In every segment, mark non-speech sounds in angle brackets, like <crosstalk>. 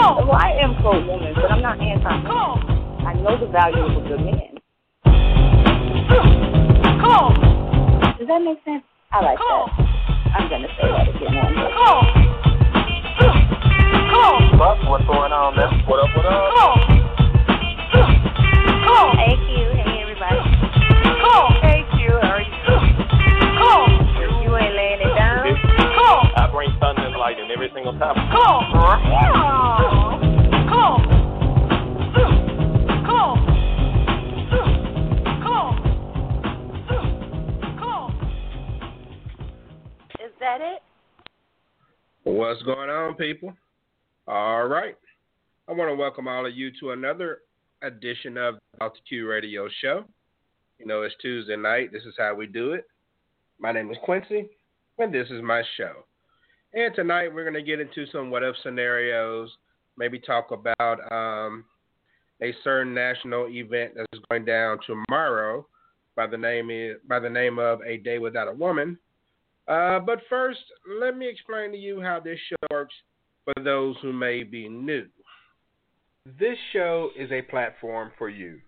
Well, I am pro woman, but I'm not anti man. I know the value of a good man. Does that make sense? I like that. I'm gonna say that again one more. But what's going on, man? What up, what up? Hey Q, hey everybody. Hey, Q, how are you? You ain't laying it down. I bring thunder and lightning every single time. Is that it? What's going on, people? All right. I want to welcome all of you to another edition of the Q Radio Show. You know, it's Tuesday night. This is how we do it. My name is Quincy, and this is my show. And tonight we're going to get into some what if scenarios, maybe talk about um, a certain national event that's going down tomorrow by the name by the name of A Day Without a Woman. Uh, but first, let me explain to you how this show works for those who may be new. This show is a platform for you,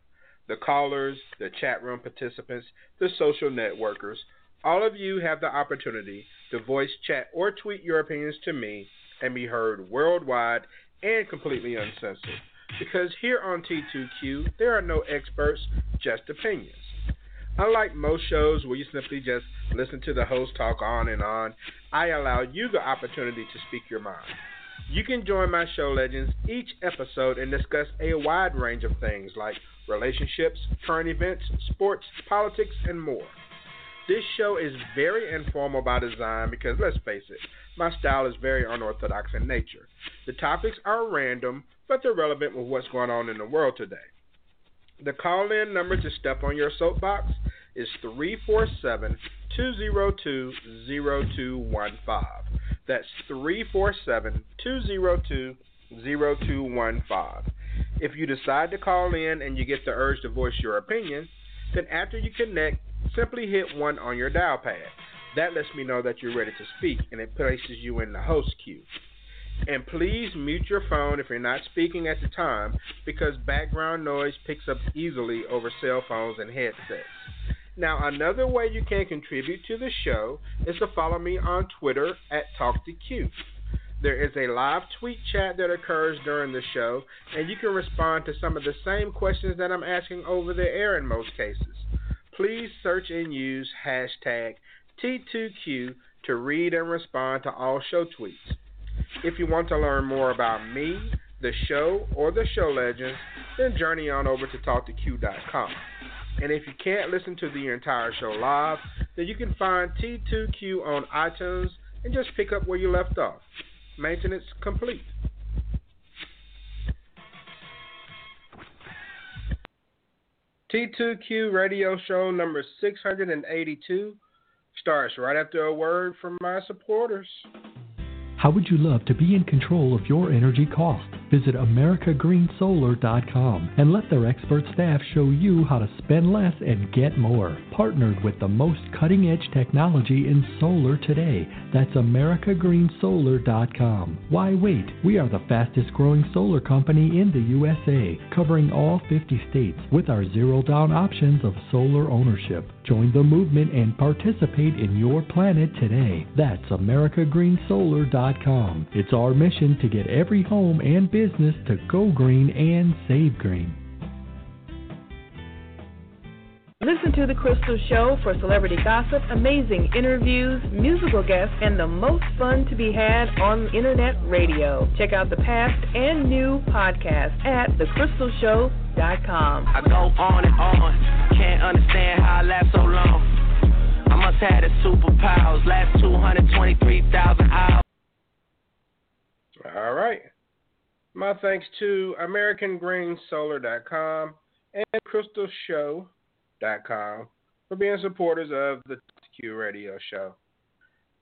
the callers, the chat room participants, the social networkers. All of you have the opportunity to voice, chat, or tweet your opinions to me and be heard worldwide and completely uncensored. Because here on T2Q, there are no experts, just opinions. Unlike most shows where you simply just listen to the host talk on and on, I allow you the opportunity to speak your mind. You can join my show legends each episode and discuss a wide range of things like relationships, current events, sports, politics, and more. This show is very informal by design because, let's face it, my style is very unorthodox in nature. The topics are random, but they're relevant with what's going on in the world today. The call in number to step on your soapbox is 347 202 0215. That's 347 202 0215. If you decide to call in and you get the urge to voice your opinion, then after you connect, simply hit 1 on your dial pad. That lets me know that you're ready to speak and it places you in the host queue. And please mute your phone if you're not speaking at the time because background noise picks up easily over cell phones and headsets. Now, another way you can contribute to the show is to follow me on Twitter at TalkToQ. There is a live tweet chat that occurs during the show, and you can respond to some of the same questions that I'm asking over the air in most cases. Please search and use hashtag T2Q to read and respond to all show tweets. If you want to learn more about me, the show, or the show legends, then journey on over to TalkToQ.com. And if you can't listen to the entire show live, then you can find T2Q on iTunes and just pick up where you left off. Maintenance complete. T2Q radio show number 682 starts right after a word from my supporters. How would you love to be in control of your energy cost? Visit AmericaGreenSolar.com and let their expert staff show you how to spend less and get more. Partnered with the most cutting edge technology in solar today. That's AmericaGreenSolar.com. Why wait? We are the fastest growing solar company in the USA, covering all 50 states with our zero down options of solar ownership. Join the movement and participate in your planet today. That's AmericaGreenSolar.com. crystalshow.com. It's our mission to get every home and business to go green and save green. Listen to The Crystal Show for celebrity gossip, amazing interviews, musical guests, and the most fun to be had on internet radio. Check out the past and new podcasts at thecrystalshow.com. I go on and on, can't understand how I last so long. I must have the superpowers, last 223,000 hours. All right. My thanks to AmericanGreenSolar.com and CrystalShow.com for being supporters of the Q Radio Show.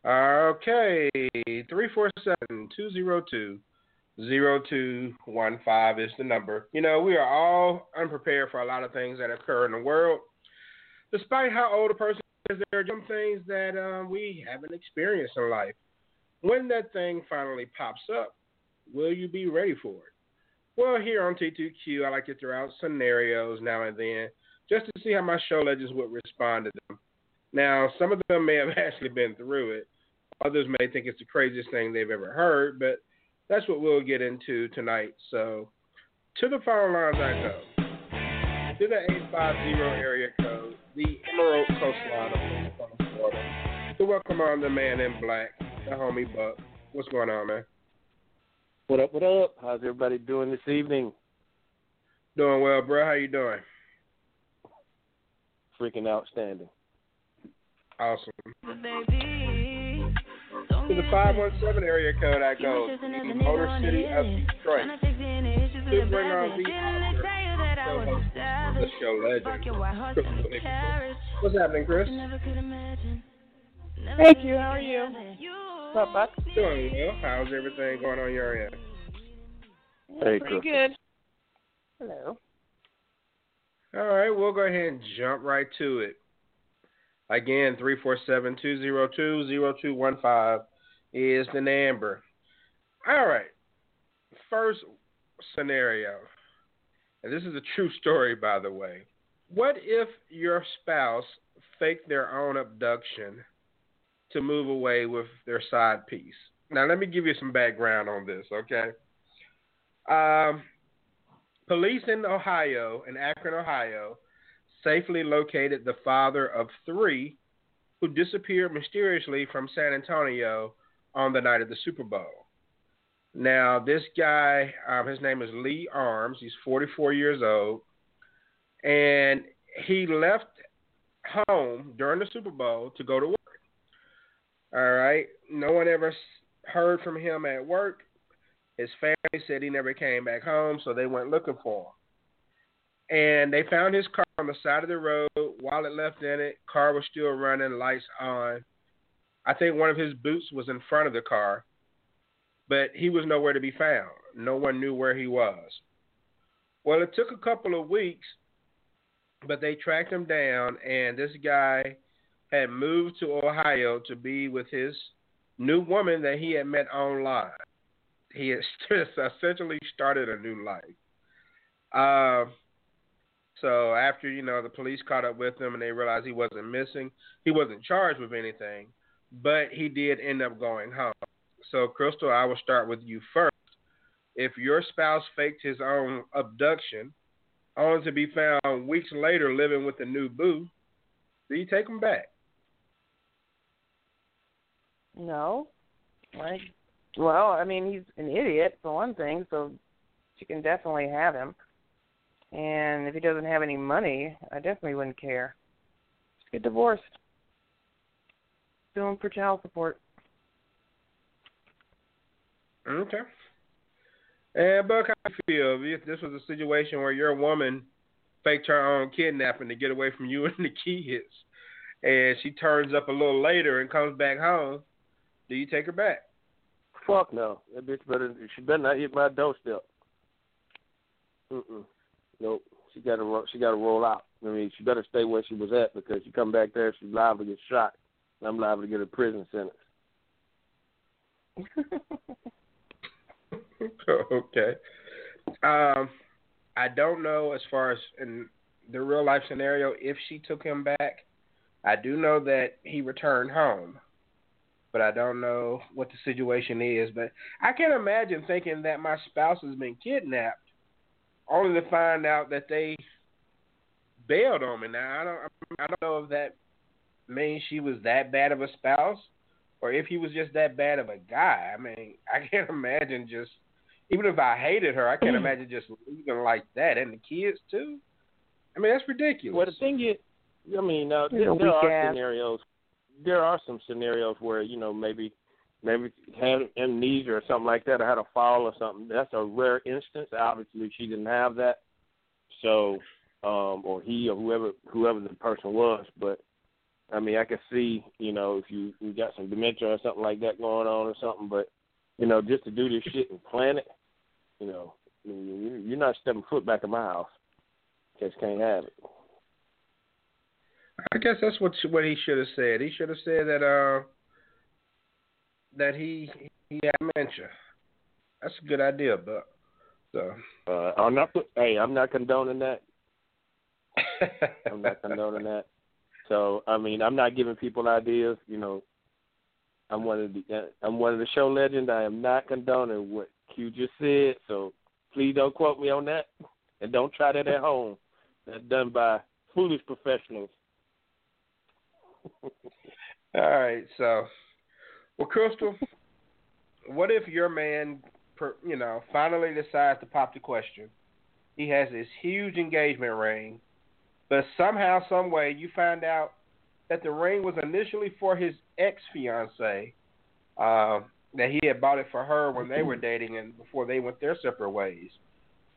Okay, 347-202-0215 is the number. You know, we are all unprepared for a lot of things that occur in the world. Despite how old a person is, there are some things that um, we haven't experienced in life. When that thing finally pops up, will you be ready for it? Well, here on T2Q, I like to throw out scenarios now and then just to see how my show legends would respond to them. Now, some of them may have <laughs> actually been through it. Others may think it's the craziest thing they've ever heard, but that's what we'll get into tonight. So, to the phone lines I go. To the 850 area code, the Emerald Coastline of Florida. To welcome on the man in black, the homie Buck. What's going on, man? What up, what up? How's everybody doing this evening? Doing well, bro. How you doing? freaking outstanding. Awesome. To the 517 area code I go, the Motor City of Detroit. To bring on the the show legend, What's happening, Chris? Thank you. How are you? What's up, Buck? Doing well. How's everything going on your end? Hey, Pretty good. Hello. All right, we'll go ahead and jump right to it. Again, 347-202-0215 is the number. All right. First scenario. And this is a true story, by the way. What if your spouse faked their own abduction to move away with their side piece? Now, let me give you some background on this, okay? Um, Police in Ohio, in Akron, Ohio, safely located the father of three who disappeared mysteriously from San Antonio on the night of the Super Bowl. Now, this guy, um, his name is Lee Arms. He's 44 years old. And he left home during the Super Bowl to go to work. All right. No one ever heard from him at work. His family said he never came back home, so they went looking for him. And they found his car on the side of the road, wallet left in it, car was still running, lights on. I think one of his boots was in front of the car, but he was nowhere to be found. No one knew where he was. Well, it took a couple of weeks, but they tracked him down, and this guy had moved to Ohio to be with his new woman that he had met online he has <laughs> essentially started a new life. Uh, so after you know the police caught up with him and they realized he wasn't missing, he wasn't charged with anything, but he did end up going home. So Crystal, I will start with you first. If your spouse faked his own abduction, only to be found weeks later living with a new boo, do you take him back? No. Like well, I mean, he's an idiot for one thing, so she can definitely have him. And if he doesn't have any money, I definitely wouldn't care. Just get divorced. Sue him for child support. Okay. And Buck, how do you feel if this was a situation where your woman faked her own kidnapping to get away from you <laughs> and the kids, and she turns up a little later and comes back home? Do you take her back? Fuck no. That bitch better. She better not hit my doorstep. Mm-mm. Nope. She got to. She got to roll out. I mean, she better stay where she was at because she come back there, she's liable to get shot. And I'm liable to get a prison sentence. <laughs> okay. Um, I don't know as far as in the real life scenario if she took him back. I do know that he returned home. But I don't know what the situation is. But I can't imagine thinking that my spouse has been kidnapped, only to find out that they bailed on me. Now I don't I don't know if that means she was that bad of a spouse, or if he was just that bad of a guy. I mean, <laughs> I can't imagine just even if I hated her, I can't imagine just leaving like that, and the kids too. I mean, that's ridiculous. Well, the thing is, I mean, uh, there, there are scenarios. There are some scenarios where you know maybe maybe had amnesia or something like that, or had a fall or something. That's a rare instance. Obviously, she didn't have that, so um, or he or whoever whoever the person was. But I mean, I could see you know if you you got some dementia or something like that going on or something. But you know, just to do this shit and plan it, you know, you're not stepping foot back in my house. Just can't have it. I guess that's what what he should have said. He should have said that uh that he he had dementia. That's a good idea, but so uh, I'm not. Hey, I'm not condoning that. <laughs> I'm not condoning that. So I mean, I'm not giving people ideas. You know, I'm one of the uh, I'm one of the show legends. I am not condoning what Q just said. So please don't quote me on that, and don't try that at home. That's done by foolish professionals. <laughs> All right, so well, Crystal, what if your man, per, you know, finally decides to pop the question? He has this huge engagement ring, but somehow, some way, you find out that the ring was initially for his ex fiance. Uh, that he had bought it for her when they were dating and before they went their separate ways.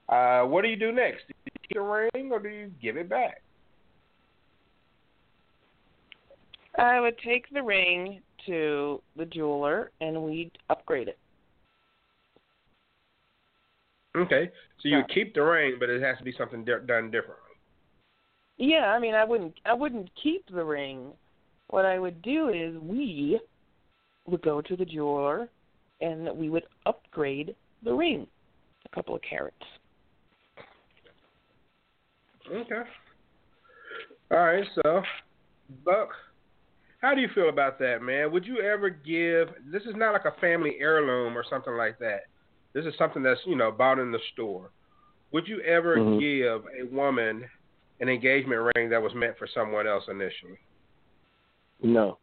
Uh, what do you do next? Do you keep the ring or do you give it back? I would take the ring to the jeweler and we'd upgrade it. Okay, so you keep the ring, but it has to be something di- done differently. Yeah, I mean, I wouldn't, I wouldn't keep the ring. What I would do is we would go to the jeweler and we would upgrade the ring a couple of carats. Okay. All right, so Buck, how do you feel about that, man? Would you ever give? This is not like a family heirloom or something like that. This is something that's you know bought in the store. Would you ever mm-hmm. give a woman an engagement ring that was meant for someone else initially? No,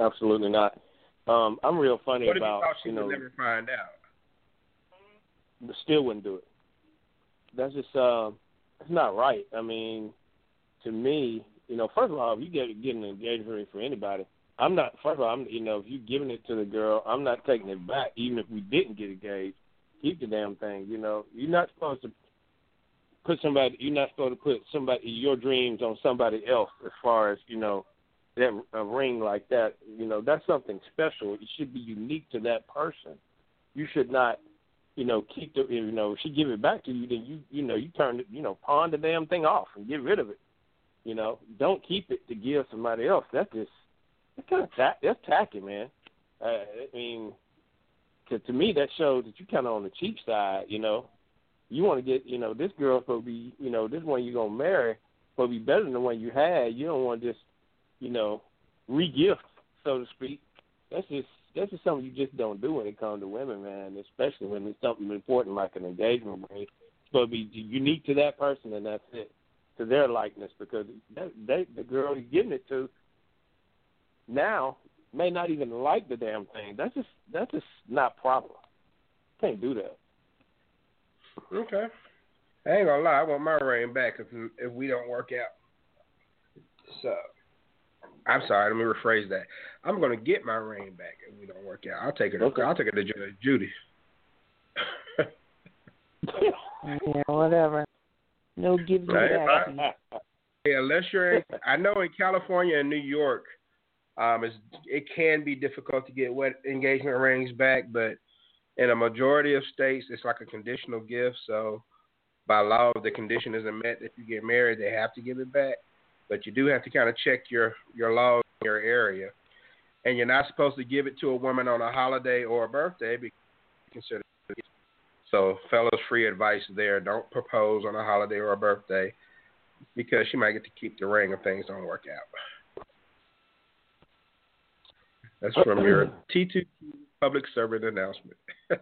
absolutely not. Um, I'm real funny what about you, thought she you know. Would never find out. Still wouldn't do it. That's just uh, it's not right. I mean, to me, you know, first of all, if you get get an engagement ring for anybody, I'm not. First of all, I'm you know, if you're giving it to the girl, I'm not taking it back, even if we didn't get engaged. Keep the damn thing. You know, you're not supposed to put somebody. You're not supposed to put somebody your dreams on somebody else. As far as you know, that a ring like that, you know, that's something special. It should be unique to that person. You should not, you know, keep the, you know, if she give it back to you, then you, you know, you turn it, you know, pawn the damn thing off and get rid of it. You know, don't keep it to give somebody else. That's just, that's kind of ta- that's tacky, man. Uh, I mean, to to me that shows that you kind of on the cheap side. You know, you want to get, you know, this girl's supposed to be, you know, this one you're gonna marry supposed to be better than the one you had. You don't want to just you know, regift, so to speak. That's just that's just something you just don't do when it comes to women, man. Especially when it's something important like an engagement ring. It's supposed to be unique to that person, and that's it, to their likeness. Because that, they, the girl you're giving it to now may not even like the damn thing. That's just that's just not proper. Can't do that. Okay. I ain't gonna lie, I want my ring back if if we don't work out. So I'm sorry. Let me rephrase that. I'm going to get my ring back if we don't work out. I'll take it. Okay. I'll take it to Judy. <laughs> yeah, whatever. No give me back. Yeah, unless you're in, <laughs> I know in California and New York, um, it's, it can be difficult to get wet engagement rings back, but in a majority of states, it's like a conditional gift. So by law, if the condition isn't met if you get married, they have to give it back but you do have to kind of check your your laws in your area. And you're not supposed to give it to a woman on a holiday or a birthday because consider so fellows free advice there. Don't propose on a holiday or a birthday because she might get to keep the ring if things don't work out. That's from your T2 public servant announcement. <laughs>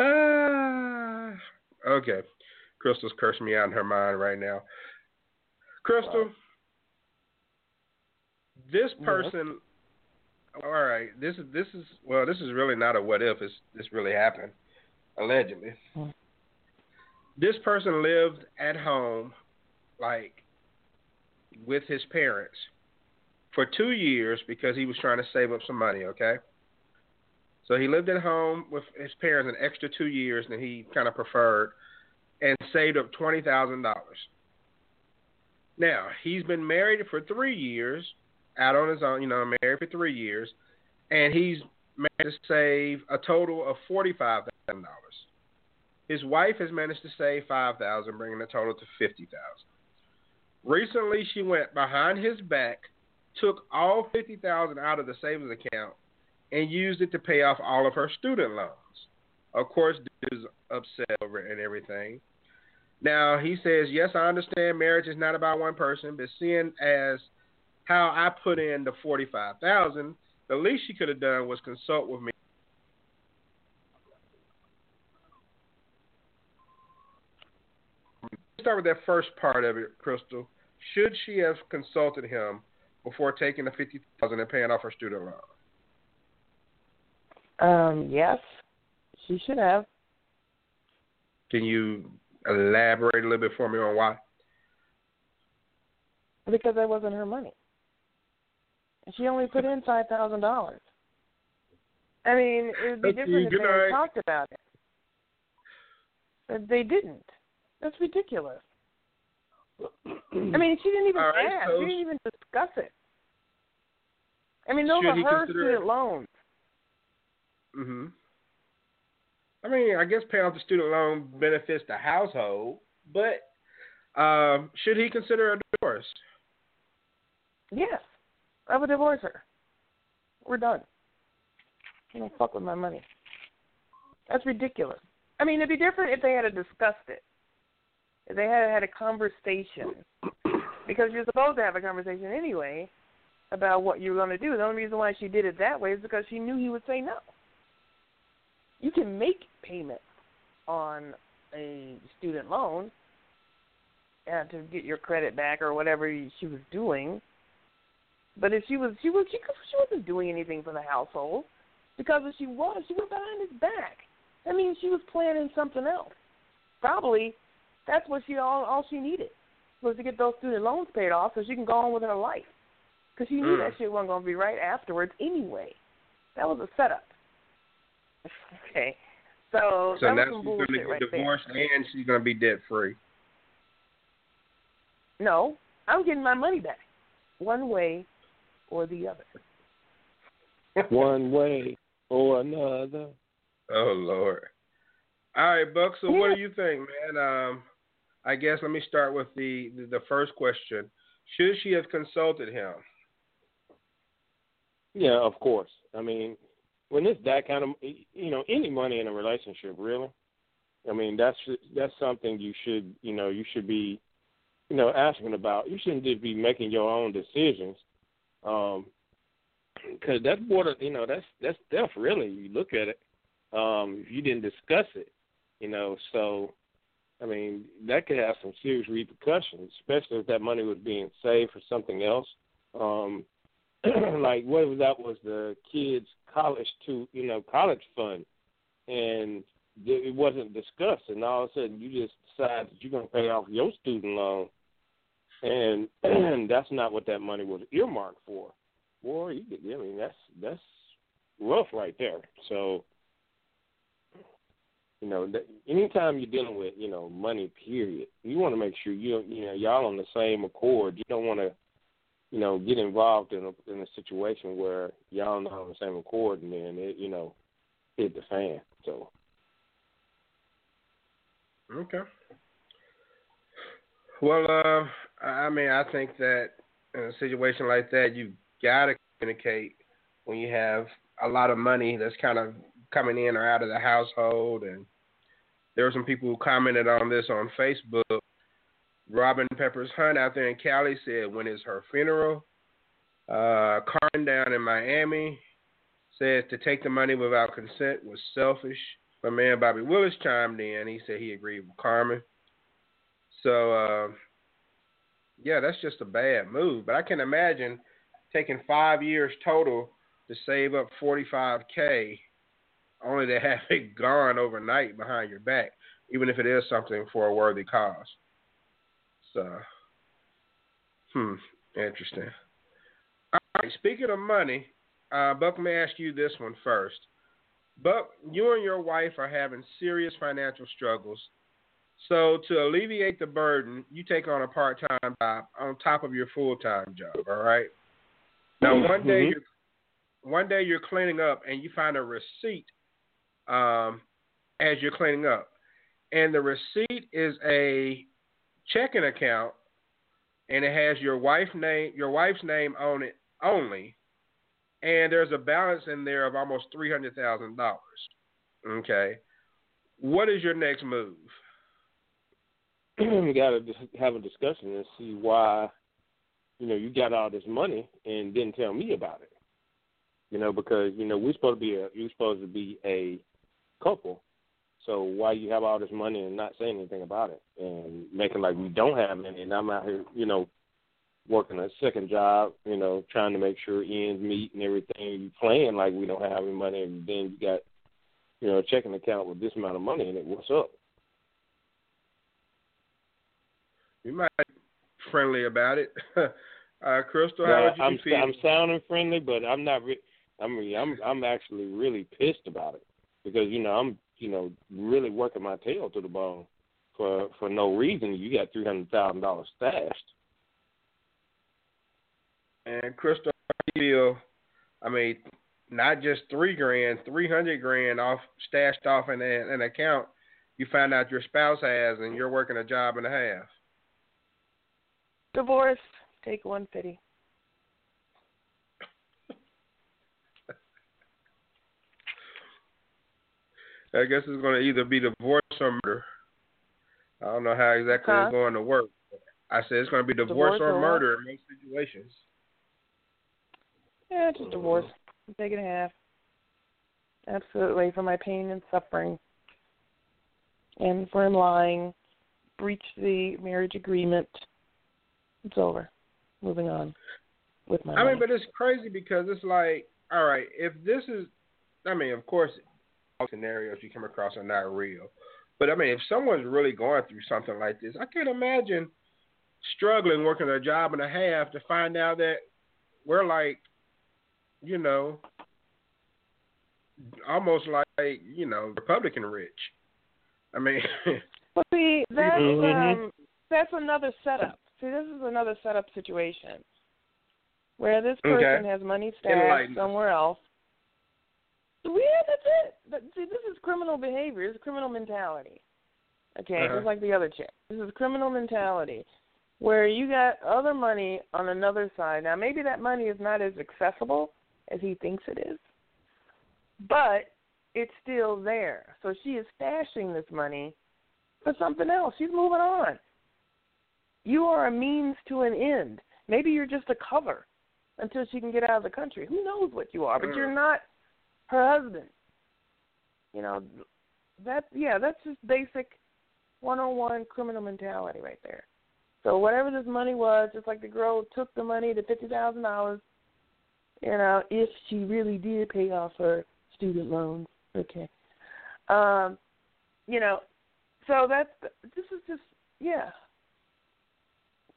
ah, okay. Crystal's cursing me out in her mind right now. Crystal, this person. All right, this is this is well, this is really not a what if. It's this really happened, allegedly. Hmm. This person lived at home, like with his parents, for two years because he was trying to save up some money. Okay. So he lived at home with his parents an extra two years than he kind of preferred, and saved up twenty thousand dollars. Now he's been married for three years out on his own, you know, married for three years, and he's managed to save a total of forty-five thousand dollars. His wife has managed to save five thousand, bringing the total to fifty thousand. Recently, she went behind his back, took all fifty thousand out of the savings account, and used it to pay off all of her student loans. Of course, dude is upset over it and everything. Now he says, yes, I understand marriage is not about one person, but seeing as how I put in the forty-five thousand, the least she could have done was consult with me. Let's start with that first part of it, Crystal. Should she have consulted him before taking the fifty thousand and paying off her student loan? Um, yes, she should have. Can you elaborate a little bit for me on why? Because that wasn't her money. She only put in five thousand dollars. I mean, it would be different if they had talked about it. But they didn't. That's ridiculous. I mean, she didn't even right, ask. So she didn't even discuss it. I mean, those are her student it? loans. Mhm. I mean, I guess paying off the student loan benefits the household, but um, should he consider a divorce? Yes. I would divorce her. We're done. You don't fuck with my money. That's ridiculous. I mean, it'd be different if they had discussed it. If they had had a conversation. Because you're supposed to have a conversation anyway about what you're going to do. The only reason why she did it that way is because she knew he would say no. You can make payments on a student loan and to get your credit back or whatever she was doing but if she was, she was, she, she wasn't doing anything for the household because if she was, she was behind his back. That means she was planning something else. Probably that's what she all all she needed was to get those student loans paid off so she can go on with her life. Because she knew mm. that shit wasn't going to be right afterwards anyway. That was a setup. <laughs> okay. So, so that now was some she's going to right get divorced there. and she's going to be debt free. No, I'm getting my money back, one way or the other. <laughs> One way or another. Oh Lord. All right, Buck. So what do you think, man? Um, I guess let me start with the the first question. Should she have consulted him? Yeah, of course. I mean, when it's that kind of, you know, any money in a relationship, really. I mean, that's that's something you should, you know, you should be, you know, asking about. You shouldn't just be making your own decisions um, because that's border, you know, that's that's theft. Really, you look at it. Um, if you didn't discuss it, you know, so I mean that could have some serious repercussions, especially if that money was being saved for something else. Um, <clears throat> like if that was the kids' college to you know college fund, and it wasn't discussed, and all of a sudden you just decide that you're going to pay off your student loan and <clears throat> that's not what that money was earmarked for. Boy, you get, I mean, that's that's rough right there. So, you know, anytime you're dealing with you know money, period, you want to make sure you you know y'all on the same accord. You don't want to, you know, get involved in a in a situation where y'all not on the same accord, and then it you know hit the fan. So. Okay. Well, uh, I mean, I think that in a situation like that, you got to communicate when you have a lot of money that's kind of coming in or out of the household. And there were some people who commented on this on Facebook. Robin Peppers Hunt out there in Cali said, "When is her funeral?" Uh, Carmen down in Miami says to take the money without consent was selfish. My man Bobby Willis chimed in. He said he agreed with Carmen. So, uh, yeah, that's just a bad move. But I can imagine taking five years total to save up 45K only to <laughs> have it gone overnight behind your back, even if it is something for a worthy cause. So, hmm, interesting. All right, speaking of money, uh, Buck, me ask you this one first. Buck, you and your wife are having serious financial struggles. So, to alleviate the burden, you take on a part time job on top of your full time job, all right? Now, one day you're one day you're cleaning up and you find a receipt um, as you're cleaning up, and the receipt is a checking account, and it has your wife name your wife's name on it only, and there's a balance in there of almost three hundred thousand dollars. Okay, what is your next move? <clears throat> you got to have a discussion and see why, you know, you got all this money and didn't tell me about it. You know, because you know we're supposed to be a you're supposed to be a couple. So why you have all this money and not saying anything about it and making like we don't have any and I'm out here, you know, working a second job, you know, trying to make sure ends meet and everything. You playing like we don't have any money and then you got, you know, a checking account with this amount of money in it. What's up? You might be friendly about it. <laughs> uh, Crystal, how Well, would you feeling? I'm sounding friendly, but I'm not. Re- I mean, I'm I'm actually really pissed about it because you know I'm you know really working my tail to the bone for for no reason. You got three hundred thousand dollars stashed. And Crystal, how do you feel? I mean, not just three grand, three hundred grand off stashed off in an, an account. You find out your spouse has, and you're working a job and a half. Divorce. Take one pity. I guess it's going to either be divorce or murder. I don't know how exactly Huh? it's going to work. I said it's going to be divorce, Divorce or or murder in most situations. Yeah, just divorce. Take it in half. Absolutely, for my pain and suffering. And for him lying, breached the marriage agreement. It's over. Moving on with my I mean, but it's crazy because it's like, all right, if this is, I mean, of course, all scenarios you come across are not real. But I mean, if someone's really going through something like this, I can't imagine struggling working a job and a half to find out that we're like, you know, almost like, you know, Republican rich. I mean, <laughs> But see, that's Mhm. um, that's another setup. See, this is another setup situation where this Okay. person has money stashed somewhere else. Yeah, that's it. But see, this is criminal behavior. It's criminal mentality. Okay, Uh-huh. just like the other chick. This is criminal mentality, where you got other money on another side. Now, maybe that money is not as accessible as he thinks it is, but it's still there. So she is stashing this money for something else. She's moving on. You are a means to an end. Maybe you're just a cover until she can get out of the country. Who knows what you are? But you're not her husband. You know, that yeah, that's just basic 101 criminal mentality right there. So whatever this money was, just like the girl took the money, the fifty thousand dollars, you know, if she really did pay off her student loans, okay. Um, you know, so that's this is just yeah,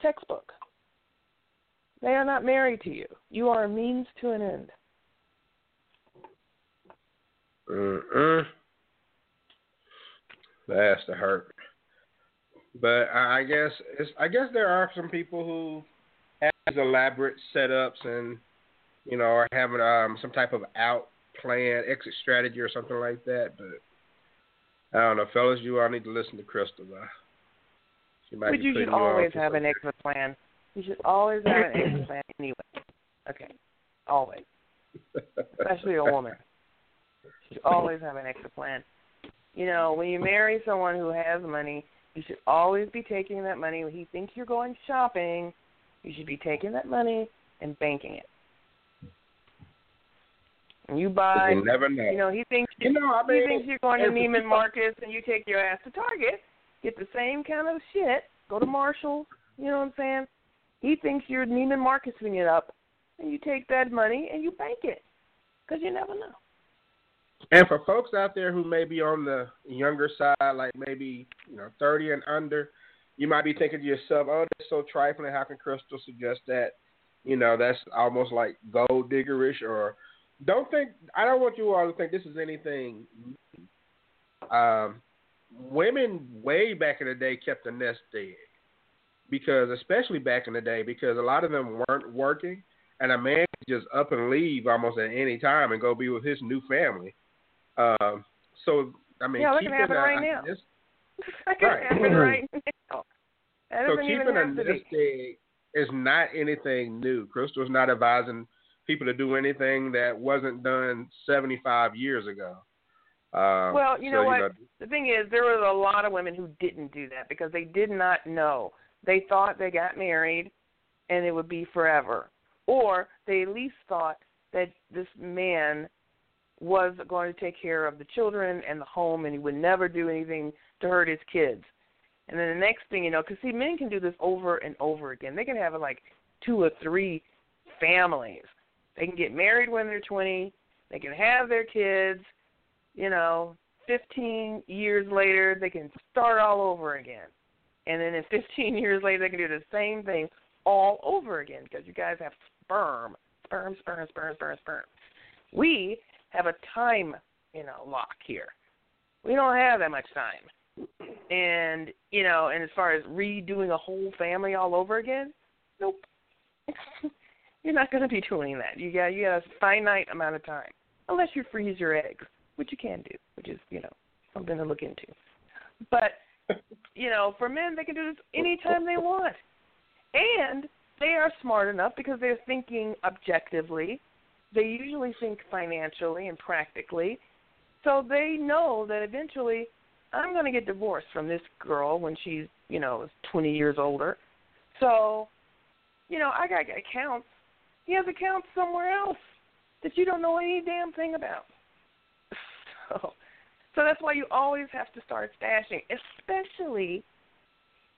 textbook. They are not married to you. You are a means to an end. Mm-mm. That's the hurt. But I guess it's I guess there are some people who have these elaborate setups and you know are having um some type of out plan, exit strategy or something like that. But I don't know, fellas, you all need to listen to Crystal. Though. But you should always have an exit plan. You should always have an exit plan <clears throat> anyway. Okay. Always. Especially a woman. You should always have an exit plan. You know, when you marry someone who has money, you should always be taking that money when he thinks you're going shopping, you should be taking that money and banking it. And you buy. You never know. You know, he thinks You know, I mean, he thinks you're going to Neiman Marcus, and you take your ass to Target, get the same kind of shit. Go to Marshalls. You know what I'm saying? He thinks you're Neiman Marcusing it up, and you take that money and you bank it, because you never know. And for folks out there who may be on the younger side, like maybe you know thirty and under, you might be thinking to yourself, "Oh, that's so trifling. How can Crystal suggest that?" You know, that's almost like gold diggerish. Or don't think. I don't want you all to think this is anything. Um, women way back in the day kept the nest egg because, especially back in the day, because a lot of them weren't working, and a man could just up and leave almost at any time and go be with his new family. Um, so I mean, Yeah, that can keeping happen a- right now. this- <laughs> That can Right. happen right now. That so keeping a have to be. nest egg is not anything new. Crystal's not advising people to do anything that wasn't done 75 years ago. Um, Well, you so, know what? The thing is, there was a lot of women who didn't do that because they did not know. They thought they got married and it would be forever. Or they at least thought that this man was going to take care of the children and the home and he would never do anything to hurt his kids. And then the next thing you know, because see, men can do this over and over again. They can have like two or three families. They can get married when they're 20. They can have their kids you know, 15 years later, they can start all over again. And then in <laughs> 15 years later, they can do the same thing all over again because you guys have sperm, sperm, sperm, sperm, sperm, sperm. We have a time, you know, lock here. We don't have that much time. And, you know, and as far as redoing a whole family all over again, nope. <laughs> You're not going to be doing that. You got you got a finite amount of time, unless you freeze your eggs which you can do, which is, you know, something to look into. But, you know, for men, they can do this anytime they want. And they are smart enough because they're thinking objectively. They usually think financially and practically. So they know that eventually I'm going to get divorced from this girl when she's, you know, 20 years older. So, you know, I got accounts. He has accounts somewhere else that you don't know any damn thing about. So, <laughs> so that's why you always have to start stashing, especially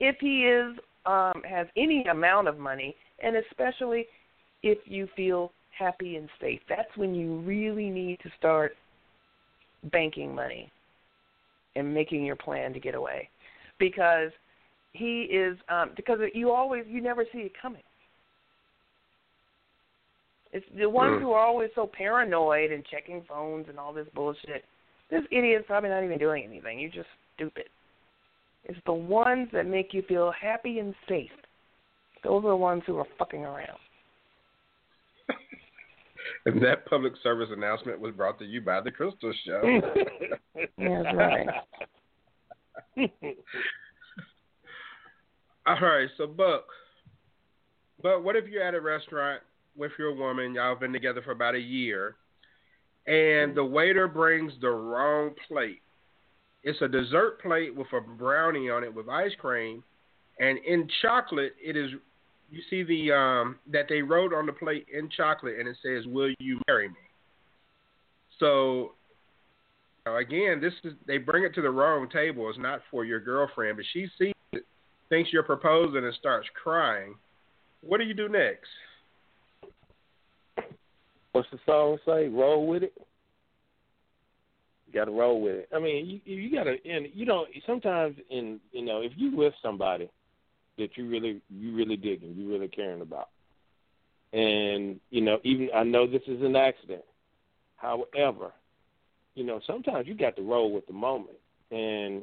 if he is um, has any amount of money, and especially if you feel happy and safe. That's when you really need to start banking money and making your plan to get away, because he is um, because you always you never see it coming. It's the ones Mm. who are always so paranoid and checking phones and all this bullshit. This idiot's probably not even doing anything. You're just stupid. It's the ones that make you feel happy and safe. Those are the ones who are fucking around. <laughs> And that public service announcement was brought to you by the Crystal Show. <laughs> That's right. <laughs> All right, so Buck, but what if you're at a restaurant with your woman, y'all been together for about a year, and the waiter brings the wrong plate? It's a dessert plate with a brownie on it with ice cream, and in chocolate it is. You see the um that they wrote on the plate in chocolate, and it says, "Will you marry me?" So again, this is they bring it to the wrong table. It's not for your girlfriend, but she sees it, thinks you're proposing, and starts crying. What do you do next? What's the song say? Roll with it. You got to roll with it. I mean, you you got to, and you know, sometimes in you know, if you with somebody that you really you really digging, you really caring about, and you know, even I know this is an accident. However, you know, sometimes you got to roll with the moment, and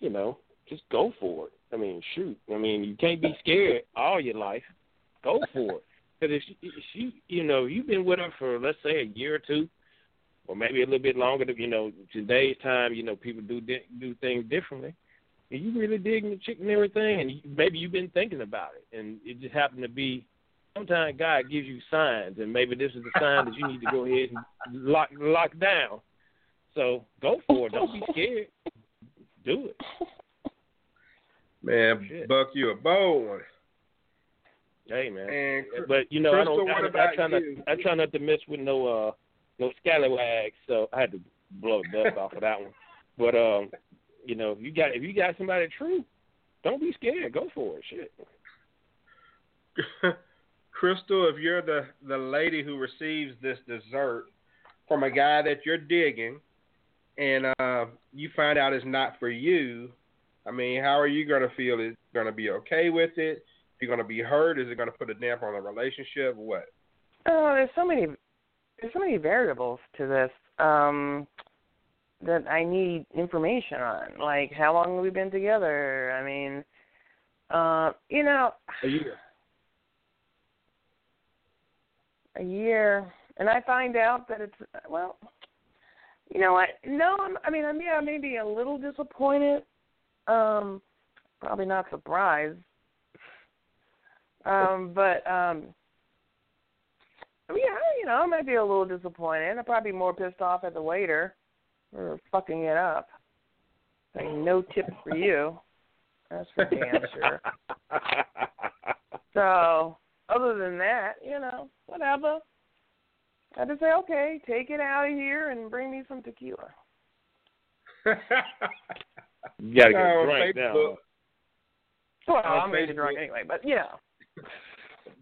you know, just go for it. I mean, shoot. I mean, you can't be scared all your life. Go for it. Because if, she, she, you know, you've been with her for let's say a year or two, or maybe a little bit longer. You know, today's time, you know, people do do things differently. And you really digging the chick and everything, and you, maybe you've been thinking about it, and it just happened to be. Sometimes God gives you signs, and maybe this is the sign that you need to go ahead and lock lock down. So go for it. Don't be scared. Do it. Man, Shit. Buck, you a bold one. Hey man. And But you know, I don't. I, I try not. you? I try not to mess with no uh no scallywags, so I had to blow the dust off of that one. But um, you know, if you got if you got somebody true, don't be scared. Go for it. Shit. <laughs> Crystal, if you're the the lady who receives this dessert from a guy that you're digging, and uh, you find out it's not for you, I mean, how are you going to feel? Is going to be okay with it? You're going to be hurt? Is it going to put a damper on the relationship? What? Oh, there's so many there's so many variables to this um that I need information on. Like how long have we been together? I mean, uh, you know, a year. A year, and I find out that it's well, you know, I no, I'm, I mean, I'm yeah, maybe a little disappointed. Um, probably not surprised. Um, but um yeah, you know, I might be a little disappointed. I'm probably more pissed off at the waiter for fucking it up. Like no tip for you. That's for damn sure. so, other than that, you know, whatever. I just say, okay, take it out of here and bring me some tequila. you gotta get Uh, drunk Facebook- now. Well, I'm going to Facebook- drunk anyway, but you know.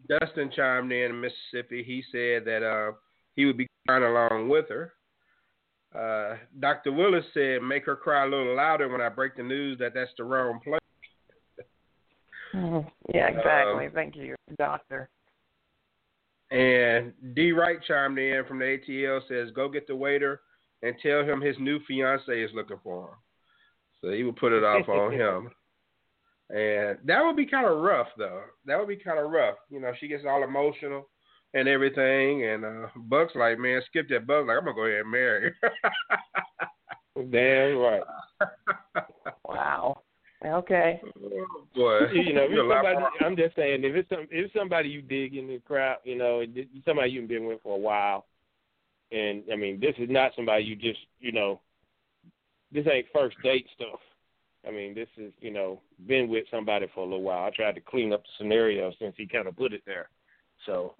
Dustin chimed in in Mississippi. He said that uh, he would be crying along with her. Uh, Dr. Willis said, make her cry a little louder when I break the news that that's the wrong place. Yeah, exactly. Um, Thank you, doctor. And D. Wright chimed in from the ATL says, go get the waiter and tell him his new fiance is looking for him. So he would put it off on him. <laughs> And that would be kind of rough, though. That would be kind of rough. You know, she gets all emotional and everything. And uh, Buck's like, man, skip that. Buck's like, I'm going to go ahead and marry her. <laughs> Damn right. <laughs> Wow. Okay. oh, boy. you know, <laughs> if You're a it's lot somebody, I'm just saying, if it's some, if it's somebody you dig in the crowd, you know, somebody you've been with for a while, and I mean, this is not somebody you just, you know, this ain't first date stuff. I mean, this is, you know, been with somebody for a little while. I tried to clean up the scenario since he kind of put it there. So,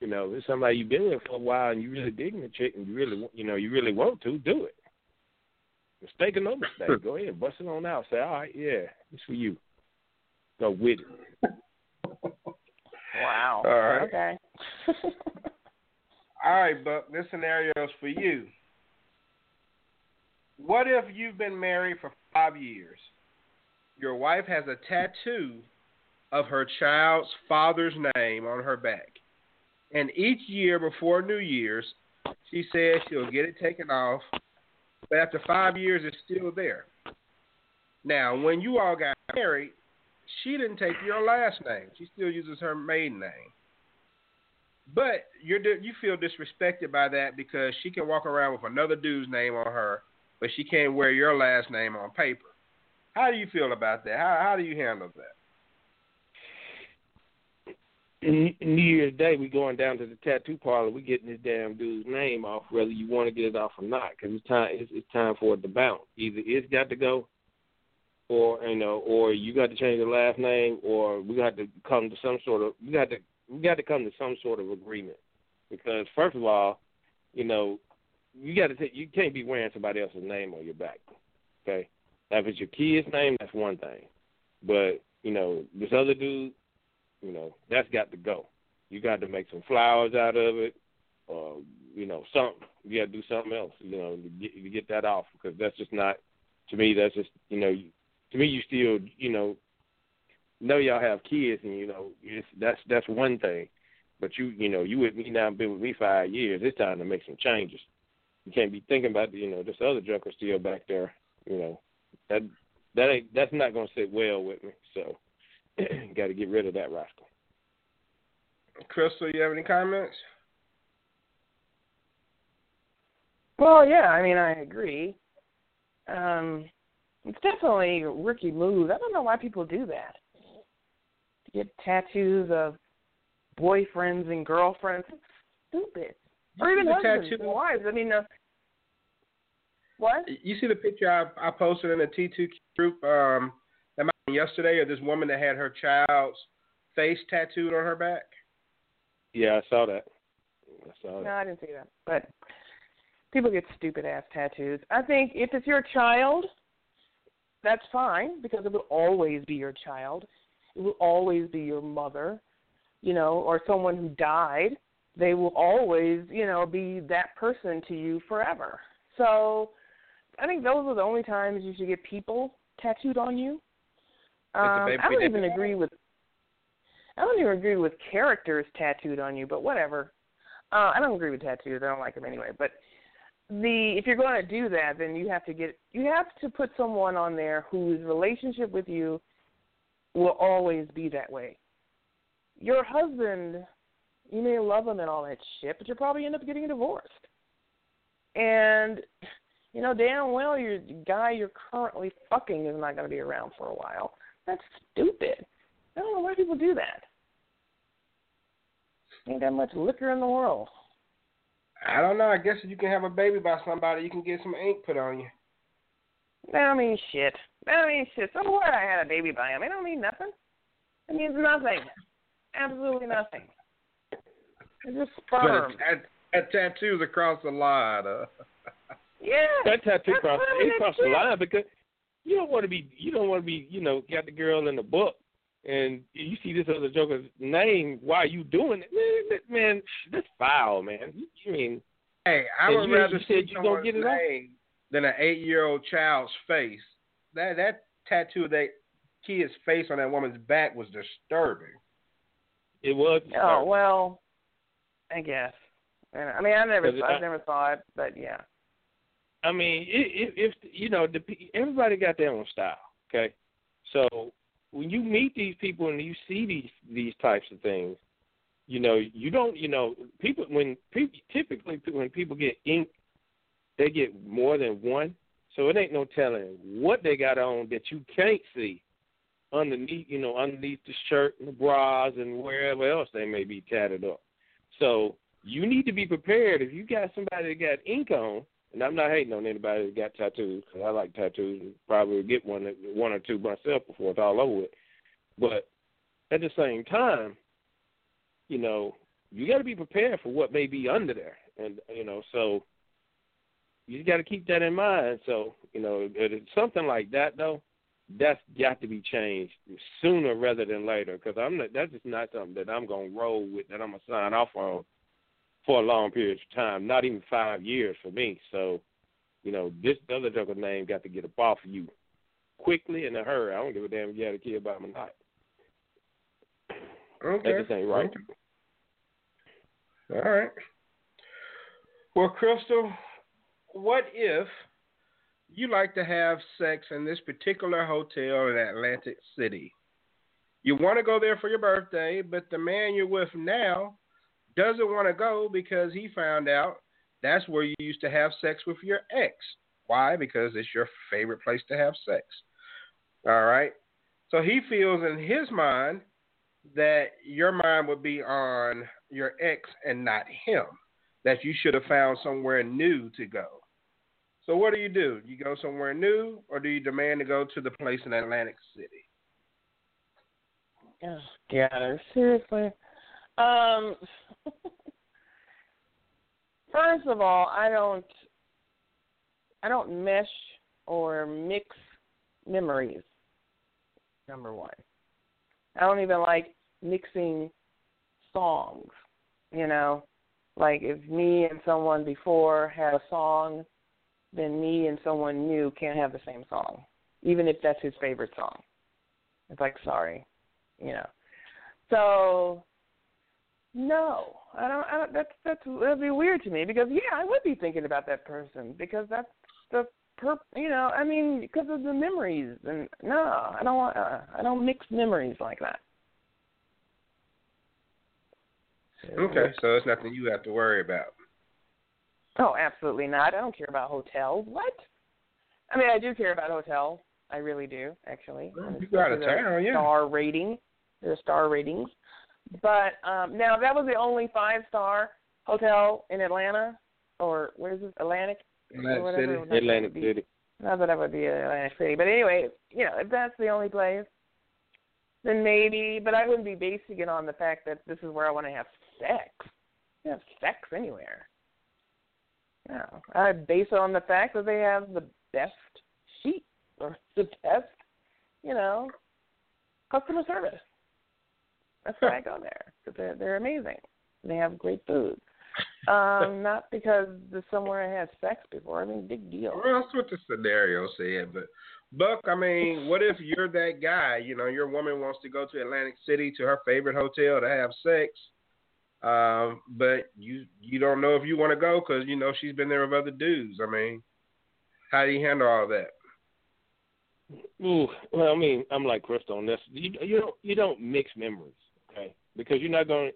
you know, if it's somebody you've been with for a while and you really digging the chick and you really, you know, you really want to, do it. Mistake or no mistake, <laughs> go ahead, bust it on out. Say, all right, yeah, it's for you. Go with it. Wow. All right. Okay. <laughs> All right, Buck, this scenario is for you. What if you've been married for five years? Your wife has a tattoo of her child's father's name on her back. And each year before New Year's, she says she'll get it taken off, but after five years, it's still there. Now, when you all got married, she didn't take your last name. She still uses her maiden name. But you're you feel disrespected by that because she can walk around with another dude's name on her, but she can't wear your last name on paper. How do you feel about that? How how do you handle that? New New Year's Day, we going down to the tattoo parlor. We getting this damn dude's name off, whether you want to get it off or not, because it's time. It's, it's time for it to bounce. Either it's got to go, or you know, or you got to change the last name, or we got to come to some sort of. We got to we got to come to some sort of agreement, because first of all, you know, you got to take. You can't be wearing somebody else's name on your back. Okay, now if it's your kid's name, that's one thing, but you know, this other dude you know, that's got to go. You got to make some flowers out of it, or you know, something. You got to do something else, you know, to get to get that off because that's just not. To me, that's just you know, to me, you still you know, know y'all have kids, and you know, it's, that's that's one thing. But you you know, you with me now, been with me five years. It's time to make some changes. You can't be thinking about you know this other junker still back there. You know, that that ain't that's not gonna sit well with me. So. <clears throat> Got to get rid of that rascal. Crystal, you have any comments? Well, yeah, I mean, I agree. Um, it's definitely a rookie move. I don't know why people do that. To get tattoos of boyfriends and girlfriends. It's stupid. You or even the husbands tattoo? and wives. I mean, uh, what? You see the picture I, I posted in the T2 group um, that might have yesterday of this woman that had her child's face tattooed on her back? Yeah, I saw that. I saw No, that. I didn't see that. But people get stupid ass tattoos. I think if it's your child, that's fine because it will always be your child. It will always be your mother, you know, or someone who died. They will always, you know, be that person to you forever. So, I think those are the only times you should get people tattooed on you. Um, I don't even agree with. I don't even agree with characters tattooed on you, but whatever. Uh, I don't agree with tattoos. I don't like them anyway. But the if you're going to do that, then you have to get you have to put someone on there whose relationship with you will always be that way. Your husband, you may love them and all that shit, but you'll probably end up getting divorced. And you know damn well your guy you're currently fucking is not going to be around for a while. That's stupid. I don't know why people do that. Ain't that much liquor in the world. I don't know. I guess if you can have a baby by somebody, you can get some ink put on you. That don't mean shit. That don't mean shit. So what? I had a baby by him. It don't mean nothing. It means nothing. Absolutely nothing. It's just sperm. But that tattoos across the line. Uh. <laughs> yeah. That tattoo cross it crossed the line because you don't want to be you don't want to be you know got the girl in the book and you see this other joker's name while you doing it man, man that's foul man you mean hey I would you, rather you said see you gonna get it name than an eight year old child's face that that tattoo of that kid's face on that woman's back was disturbing it was Oh well, I guess. And, I mean, I never, I I- never saw it, but yeah. I mean, if, if you know, the, everybody got their own style. Okay, so when you meet these people and you see these these types of things, you know, you don't, you know, people when people typically when people get ink, they get more than one. So it ain't no telling what they got on that you can't see underneath, you know, underneath the shirt and the bras and wherever else they may be tatted up. So you need to be prepared if you got somebody that got ink on. And I'm not hating on anybody that got tattoos because I like tattoos and probably would get one one or two myself before it's all over with. But at the same time, you know, you got to be prepared for what may be under there, and you know, so you got to keep that in mind. So you know, something like that though, that's got to be changed sooner rather than later because I'm not. That's just not something that I'm gonna roll with. That I'm gonna sign off on for a long period of time, not even five years for me. So, you know, this other joker's name got to get up off of you quickly in a hurry. I don't give a damn if you had a kid by him or not. okay That just ain't right. all right well crystal what if you like to have sex in this particular hotel in Atlantic City. You want to go there for your birthday, but the man you're with now doesn't want to go because he found out that's where you used to have sex with your ex. Why? Because it's your favorite place to have sex. All right. So he feels in his mind that your mind would be on your ex and not him, that you should have found somewhere new to go. So what do you do? You go somewhere new, or do you demand to go to the place in Atlantic City? Oh, God, seriously. Um, <laughs> first of all, I don't, I don't mesh or mix memories. Number one, I don't even like mixing songs. You know, like if me and someone before had a song, then me and someone new can't have the same song, even if that's his favorite song. It's like sorry, you know. So no, I don't. I don't that's that's that'd be weird to me because yeah, I would be thinking about that person because that's the per. You know, I mean, because of the memories and no, I don't want. Uh, I don't mix memories like that. Okay, so it's nothing you have to worry about. Oh, absolutely not. I don't care about hotels. What? I mean, I do care about hotels. I really do, actually. Well, you got a Especially yeah. Star rating, the star ratings. But um now that was the only five star hotel in Atlanta, or where is this? Atlantic. Atlantic or whatever. City. Not that it Atlantic would be- City. Not that it would be Atlantic City, but anyway, you know, if that's the only place, then maybe. But I wouldn't be basing it on the fact that this is where I want to have sex. You have sex anywhere. Yeah, I base it on the fact that they have the best sheet or <laughs> the best, you know, customer service. That's why I go there because they're they're amazing. They have great food. Um, <laughs> not because there's somewhere I had sex before. I mean, big deal. Well, that's what the scenario said. But Buck, I mean, what if you're that guy? You know, your woman wants to go to Atlantic City to her favorite hotel to have sex, um, but you you don't know if you want to go because you know she's been there with other dudes. I mean, how do you handle all that? Ooh, well, I mean, I'm like Crystal on this. You you don't you don't mix memories, okay? Because you're not going.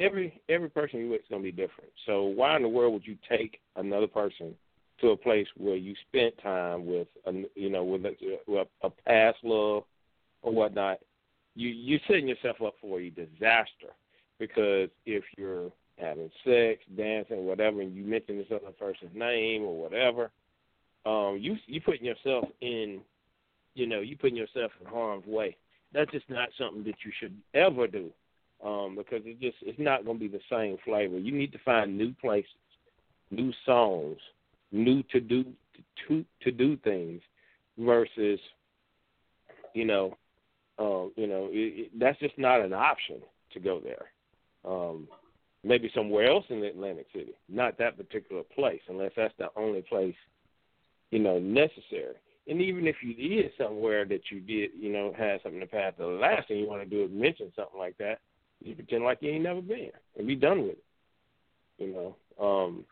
Every every person you with is going to be different. So why in the world would you take another person to a place where you spent time with, a, you know, with a, with a past love or whatnot? You you're setting yourself up for a disaster because if you're having sex, dancing, whatever, and you mention this other person's name or whatever, um, you you putting yourself in you know, you putting yourself in harm's way. That's just not something that you should ever do, um, because it just it's not going to be the same flavor. You need to find new places, new songs, new to do to to do things, versus, you know, um, you know, it, it, that's just not an option to go there. Um, maybe somewhere else in Atlantic City, not that particular place, unless that's the only place, you know, necessary. And even if you did somewhere that you did, you know, had something in the past, the last thing you want to do is mention something like that. You pretend like you ain't never been and be done with it. You know. Um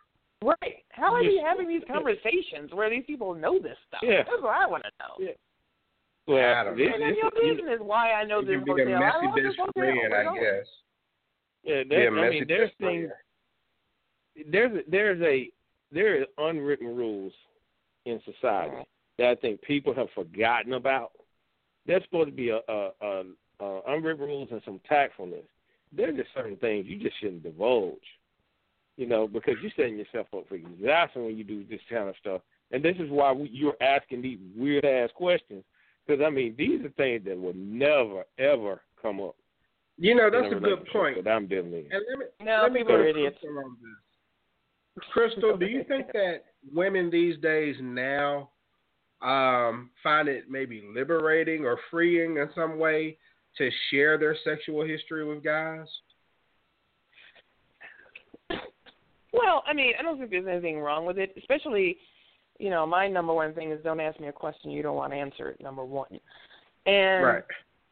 Right. How are you having these conversations where these people know this stuff? Yeah. That's what I want to know. Yeah. Well, I don't this, know. And then this, your business why I know It this can be a hotel. I messy don't know this hotel. friend, Where I guess. Yeah, Be a I mean, there's things. There's a, there's a there unwritten rules in society that I think people have forgotten about. There's supposed to be a, a, a, a unwritten rules and some tactfulness. There's just certain things you just shouldn't divulge, you know, because you're setting yourself up for disaster when you do this kind of stuff. And this is why we, you're asking these weird ass questions, because I mean these are things that will never ever come up. You know, that's a good point. That I'm dealing in. And let me, No, let me people go are to idiots. Crystal on this. Crystal, do you think <laughs> that women these days now um, find it maybe liberating or freeing in some way to share their sexual history with guys? Well, I mean, I don't think there's anything wrong with it, especially, you know, my number one thing is don't ask me a question you don't want to answer. it, Number one, and right.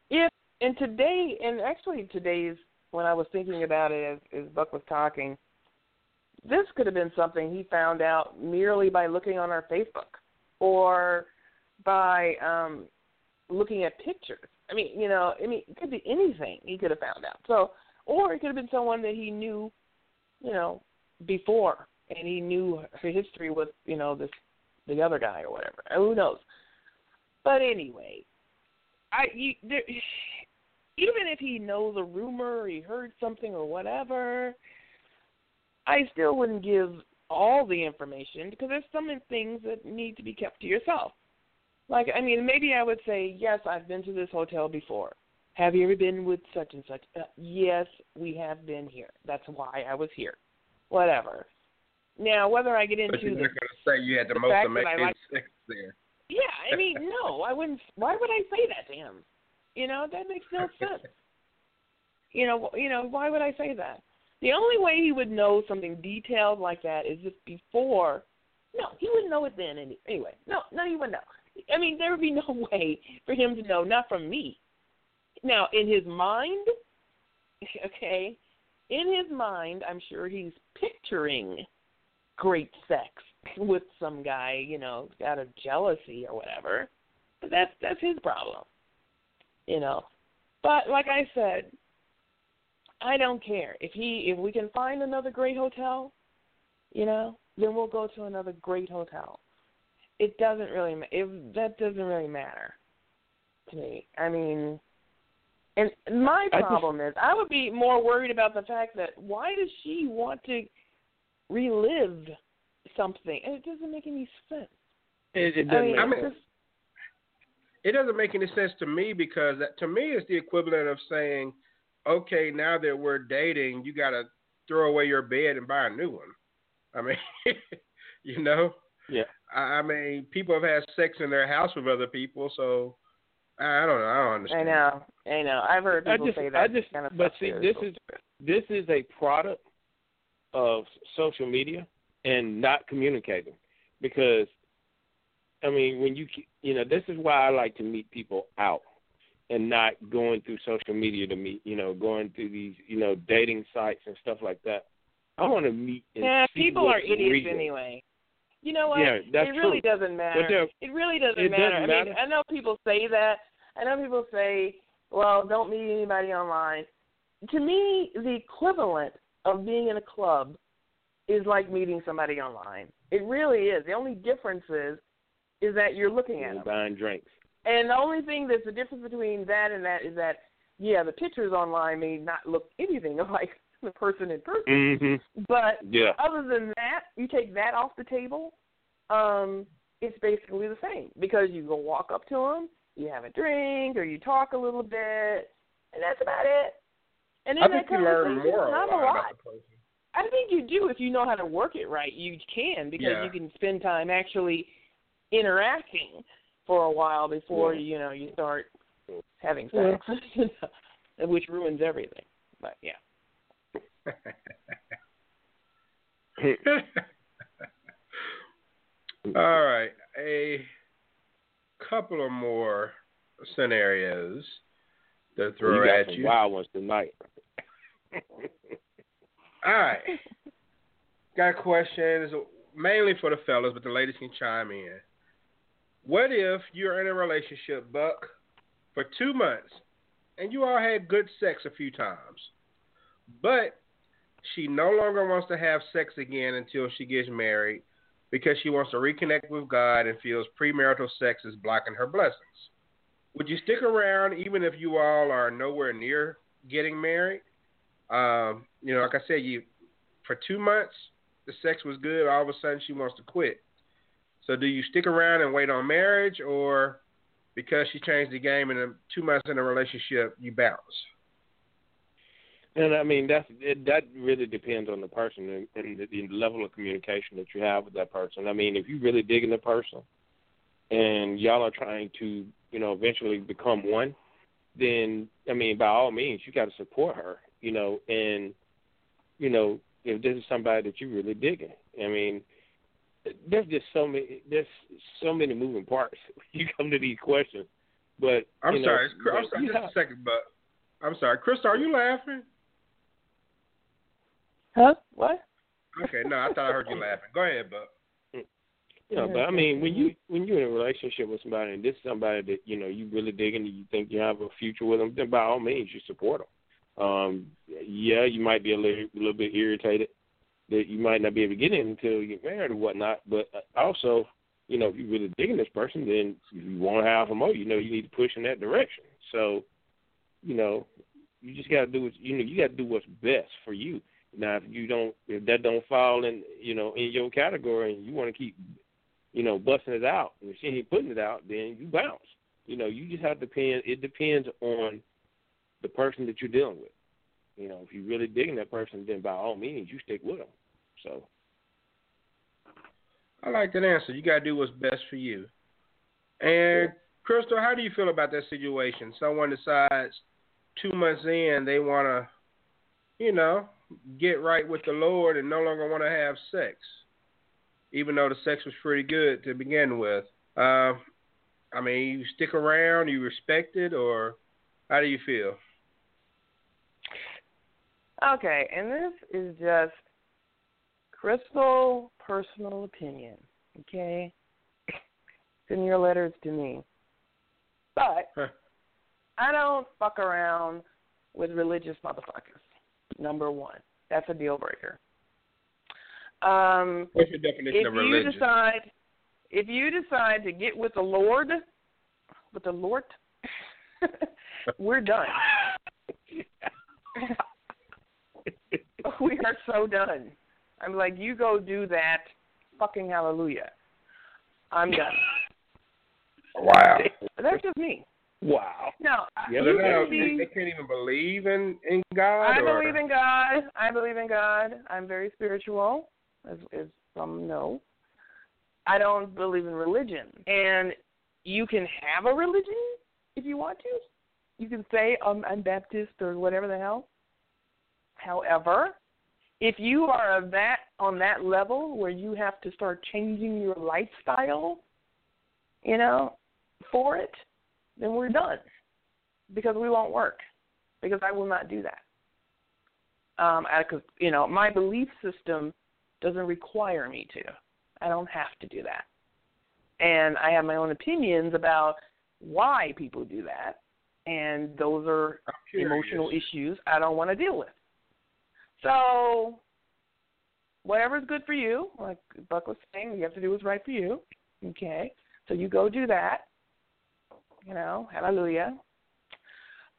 if and today and actually today's when I was thinking about it as, as Buck was talking, this could have been something he found out merely by looking on our Facebook or by um looking at pictures. I mean, you know, I mean, it could be anything he could have found out. So, or it could have been someone that he knew, you know, before, and he knew her history with, you know, this the other guy or whatever. Who knows? But anyway, I you, there, even if he knows a rumor or he heard something or whatever, I still wouldn't give all the information because there's some things that need to be kept to yourself. Like, I mean, maybe I would say, yes, I've been to this hotel before. Have you ever been with such and such? Uh, yes, we have been here. That's why I was here. Whatever. Now, whether I get into But you're the not going to say you had the, the most fact that I amazing like- sex there. yeah, I mean, no, I wouldn't. Why would I say that to him? You know, that makes no sense. You know, you know, why would I say that? The only way he would know something detailed like that is if before. No, he wouldn't know it then. Anyway, no, no, he wouldn't know. I mean, there would be <laughs> no way for him to know, not from me. Now, in his mind, <laughs> okay, in his mind, I'm sure he's picturing great sex with some guy, you know, out of jealousy or whatever. But that's that's his problem. You know. But like I said, I don't care. If he if we can find another great hotel, you know, then we'll go to another great hotel. It doesn't really ma- if that doesn't really matter to me. I mean, and my problem is I would be more worried about the fact that why does she want to relive something? And it doesn't make any sense. It, it doesn't mean, make I mean- sense. It doesn't make any sense to me because that, to me it's the equivalent of saying, okay, now that we're dating, you got to throw away your bed and buy a new one. I mean, <laughs> You know. Yeah. I, I mean, people have had sex in their house with other people, so I I don't know. I don't understand. I know, I know. I've heard I people just, say that I just, kind of but see, this is this is a product of social media and not communicating because I mean, when you you know, this is why I like to meet people out and not going through social media to meet, you know, going through these, you know, dating sites and stuff like that. I want to meet and Yeah, people are idiots real. anyway. You know what? Yeah, that's it really true. doesn't matter. It really doesn't it matter. doesn't I mean, matter. I know people say that. I know people say, "Well, don't meet anybody online." To me, the equivalent of being in a club is like meeting somebody online. It really is. The only difference is is that you're looking at them. buying drinks. And the only thing that's the difference between that and that is that yeah, the pictures online may not look anything <laughs> like the person in person, Mm-hmm. but Yeah. other than that, you take that off the table, um, it's basically the same because you go walk up to them, you have a drink, or you talk a little bit, and that's about it. And then I think that you learn more not a lot a lot. about the person. I think you do if you know how to work it right. You can because Yeah. you can spend time actually interacting for a while before Yeah. you know you start having Yeah. sex, <laughs> which ruins everything. But yeah. <laughs> All right, a couple of more scenarios to throw you got at some you. wild ones tonight. <laughs> All right, got a question. questions mainly for the fellas, but the ladies can chime in. What if you're in a relationship, Buck, for two months, and you all had good sex a few times, but she no longer wants to have sex again until she gets married because she wants to reconnect with God and feels premarital sex is blocking her blessings. Would you stick around even if you all are nowhere near getting married? Um, you know, like I said, you for two months the sex was good. All of a sudden she wants to quit. So do you stick around and wait on marriage, or because she changed the game in a, two months in a relationship, you bounce? And I mean that's it, that really depends on the person and, and the, the level of communication that you have with that person. I mean, if you really digging the person and y'all are trying to, you know, eventually become one, then I mean, by all means, you got to support her, you know, and you know, if this is somebody that you really digging, I mean, there's just so many, there's so many moving parts. <laughs> When you come to these questions, but I'm you know, sorry, I'm sorry, you just have- a second, but I'm sorry, Chris, are you laughing? Huh? What? Okay, no, I thought I heard you laughing. Go ahead, Buck. You <laughs> know, but I mean, when you when you're in a relationship with somebody and this is somebody that you know you really dig and you think you have a future with them, then by all means you support them. Um, yeah, you might be a little, a little bit irritated that you might not be able to get in until you get married or whatnot. But uh, also, you know, if you're really digging this person, then you want to have them more. You know, you need to push in that direction. So, you know, you just got to do what you know. You got to do what's best for you. Now, if you don't, if that don't fall in, you know, in your category, and you want to keep you know, busting it out. And if she ain't putting it out, then you bounce. You know, you just have to depend. It depends on the person that you're dealing with. You know, if you're really digging that person, then by all means, you stick with them. So, I like that answer. You got to do what's best for you. And Crystal, how do you feel about that situation? Someone decides two months in they want to, you know, get right with the Lord and no longer want to have sex, even though the sex was pretty good to begin with. Uh, I mean, you stick around, you respect it, or how do you feel? Okay, and this is just crystal personal opinion. Okay, send your letters to me. But Huh. I don't fuck around with religious motherfuckers. Number one, that's a deal breaker. Um, What's your definition if of you decide, if you decide to get with the Lord, with the Lord, <laughs> we're done. <laughs> <laughs> we are so done. I'm like, you go do that. Fucking hallelujah. I'm done. <laughs> wow. That's just me. wow. No, Yeah, you can they, be. they can't even believe in in God. I or? believe in God. I believe in God. I'm very spiritual, as, as some know. I don't believe in religion. And you can have a religion if you want to. You can say um, I'm Baptist or whatever the hell. However, if you are of that on that level where you have to start changing your lifestyle, you know, for it, then we're done because we won't work because I will not do that. Um, because you know my belief system doesn't require me to. I don't have to do that, and I have my own opinions about why people do that, and those are emotional issues I don't want to deal with. So, whatever's good for you, like Buck was saying, you have to do what's right for you. Okay, so you go do that. You know, hallelujah.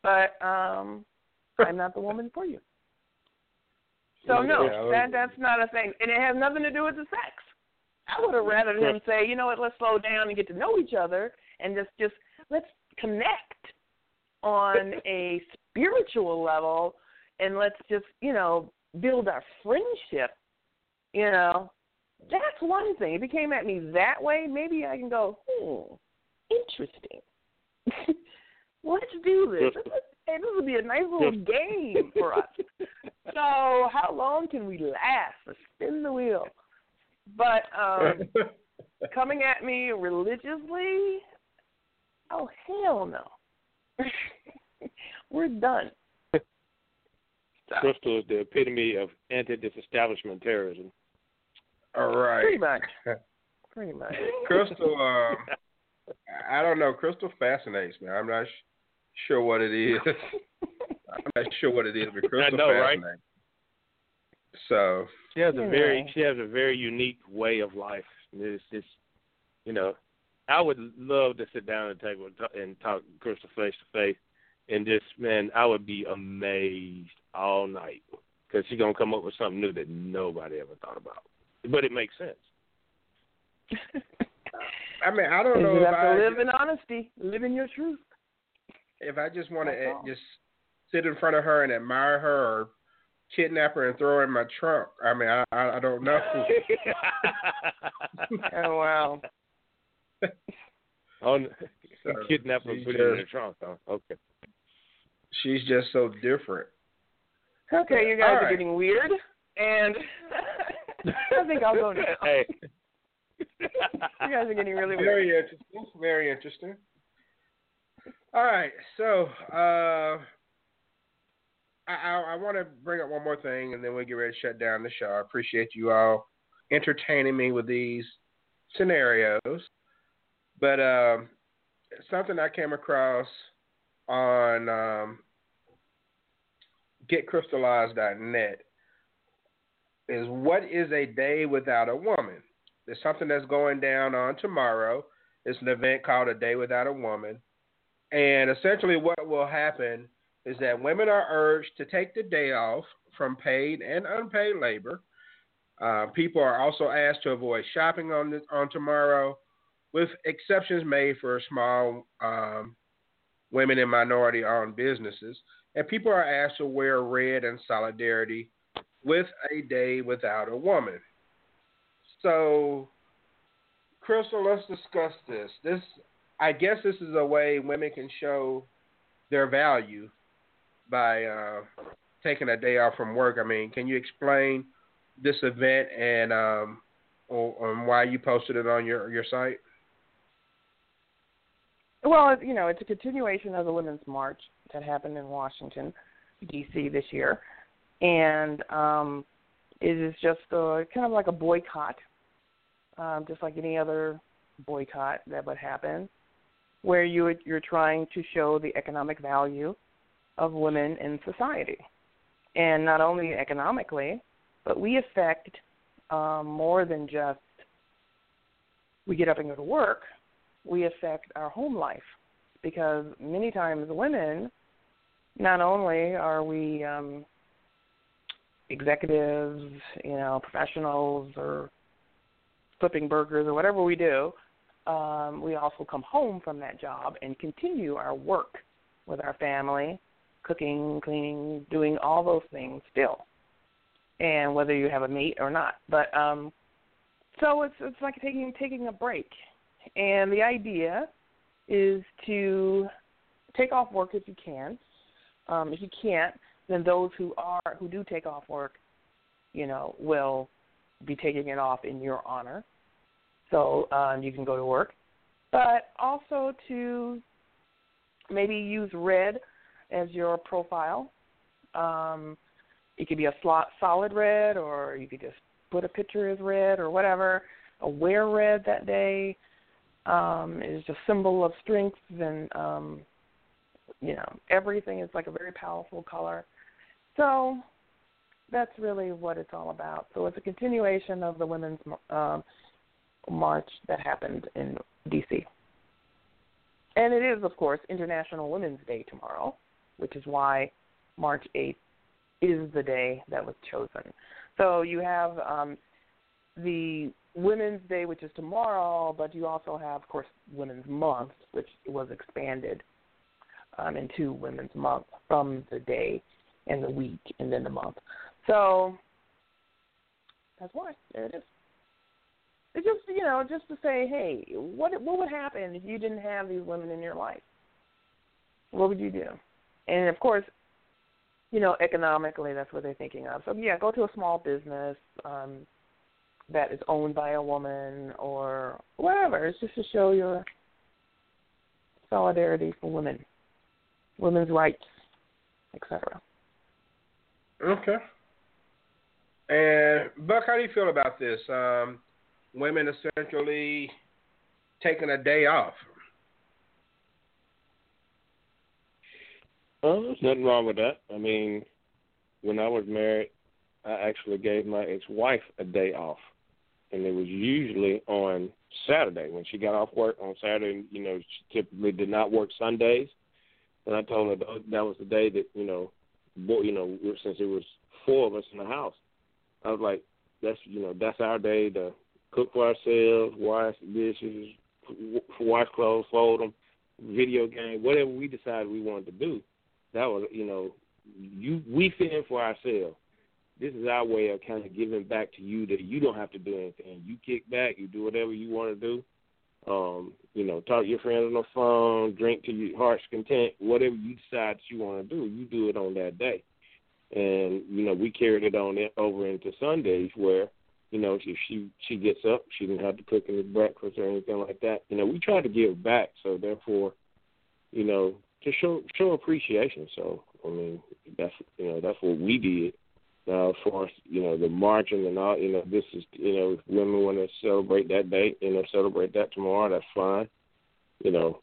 But um, <laughs> I'm not the woman for you. So no, Yeah, that that's not a thing, and it has nothing to do with the sex. I would have rather him say, you know what, let's slow down and get to know each other, and just just let's connect on a spiritual level, and let's just you know build our friendship. You know, that's one thing. If he came at me that way, maybe I can go, hmm, interesting. <laughs> let's do this. This would be a nice little <laughs> game for us. So, how long can we last? Let's spin the wheel. But um <laughs> coming at me religiously, oh hell no. We're done. Crystal is the epitome of anti-disestablishment terrorism. All right. Pretty much. <laughs> Pretty much. Crystal, um, I don't know. Crystal fascinates me. I'm not sh- sure what it is. <laughs> I'm not sure what it is, but Crystal know, right? fascinates. So She has a You very she has a very unique way of life. It's just you know, I would love to sit down and take and talk Crystal face to face, and just man, I would be amazed all night because she's gonna come up with something new that nobody ever thought about. But it makes sense. <laughs> I mean, I don't know you if have I to live in honesty, live in your truth. if I just want to just sit in front of her and admire her, or kidnap her and throw her in my trunk. I mean, I I, I don't know. <laughs> Oh wow. <laughs> oh, So, kidnap her and put it in the trunk. Huh? Okay. She's just so different. Okay, you guys All are getting weird, and <laughs> I think I'll go now. Hey. <laughs> You guys are getting really weird. Very interesting. Very interesting. All right, so uh, I I, I want to bring up one more thing, and then we'll get ready to shut down the show. I appreciate you all entertaining me with these scenarios, but um, something I came across on um, GetCrystallized.net is what is a day without a woman? There's something that's going down on tomorrow. It's an event called A Day Without a Woman. And essentially, what will happen is that women are urged to take the day off from paid and unpaid labor. Uh, people are also asked to avoid shopping on on tomorrow, with exceptions made for small um, women and minority-owned businesses. And people are asked to wear red in solidarity with a day without a woman. So, Crystal, let's discuss this. This, I guess, this is a way women can show their value by uh, taking a day off from work. I mean, can you explain this event and um, why you posted it on your your site? Well, you know, it's a continuation of the Women's March that happened in Washington, D.C. this year, and um, it is just a, kind of like a boycott, um, just like any other boycott that would happen, where you you're trying to show the economic value of women in society, and not only economically, but we affect um, more than just we get up and go to work we affect our home life because many times women not only are we um executives you know professionals or flipping burgers or whatever we do um we also come home from that job and continue our work with our family cooking cleaning doing all those things still and whether you have a mate or not but um so it's it's like taking taking a break, and the idea is to take off work if you can. Um, if you can't, then those who are who do take off work, you know, will be taking it off in your honor. So um, you can go to work, but also to maybe use red as your profile. Um, it could be a slot solid red, or you could just put a picture as red or whatever. Or wear red that day um, is a symbol of strength and um, you know everything is like a very powerful color. So that's really what it's all about. So it's a continuation of the women's um, march that happened in D.C. And it is, of course, International Women's Day tomorrow, which is why March 8th is the day that was chosen. So you have um, the Women's Day, which is tomorrow, but you also have, of course, Women's Month, which was expanded um, into Women's Month from the day and the week and then the month. So that's why. There it is. It's just you know, just to say, hey, what what would happen if you didn't have these women in your life? What would you do? And of course, you know, economically, that's what they're thinking of. So yeah, go to a small business um, that is owned by a woman or whatever. It's just to show your solidarity for women, women's rights, etc. Okay. And Buck, how do you feel about this? Um, women essentially taking a day off. Oh, there's nothing wrong with that. I mean, when I was married, I actually gave my ex-wife a day off, and it was usually on Saturday when she got off work on Saturday. You know, she typically did not work Sundays, and I told her that was the day that you know, boy, you know, since it was four of us in the house, I was like, that's you know, that's our day to cook for ourselves, wash dishes, wash clothes, fold them, video game, whatever we decided we wanted to do. That was, you know, you we in for ourselves. This is our way of kind of giving back to you that you don't have to do anything. You kick back, you do whatever you want to do. Um, you know, talk to your friends on the phone, drink to your heart's content, whatever you decide you want to do, you do it on that day. And you know, we carried it on it over into Sundays where you know, if she she gets up, she didn't have to cook any breakfast or anything like that. You know, we try to give back, so therefore, you know, to show show appreciation. So I mean, that's you know that's what we did. Uh, Far as you know, the marching and all, you know, this is you know, if women want to celebrate that day, you know, celebrate that tomorrow. That's fine. You know,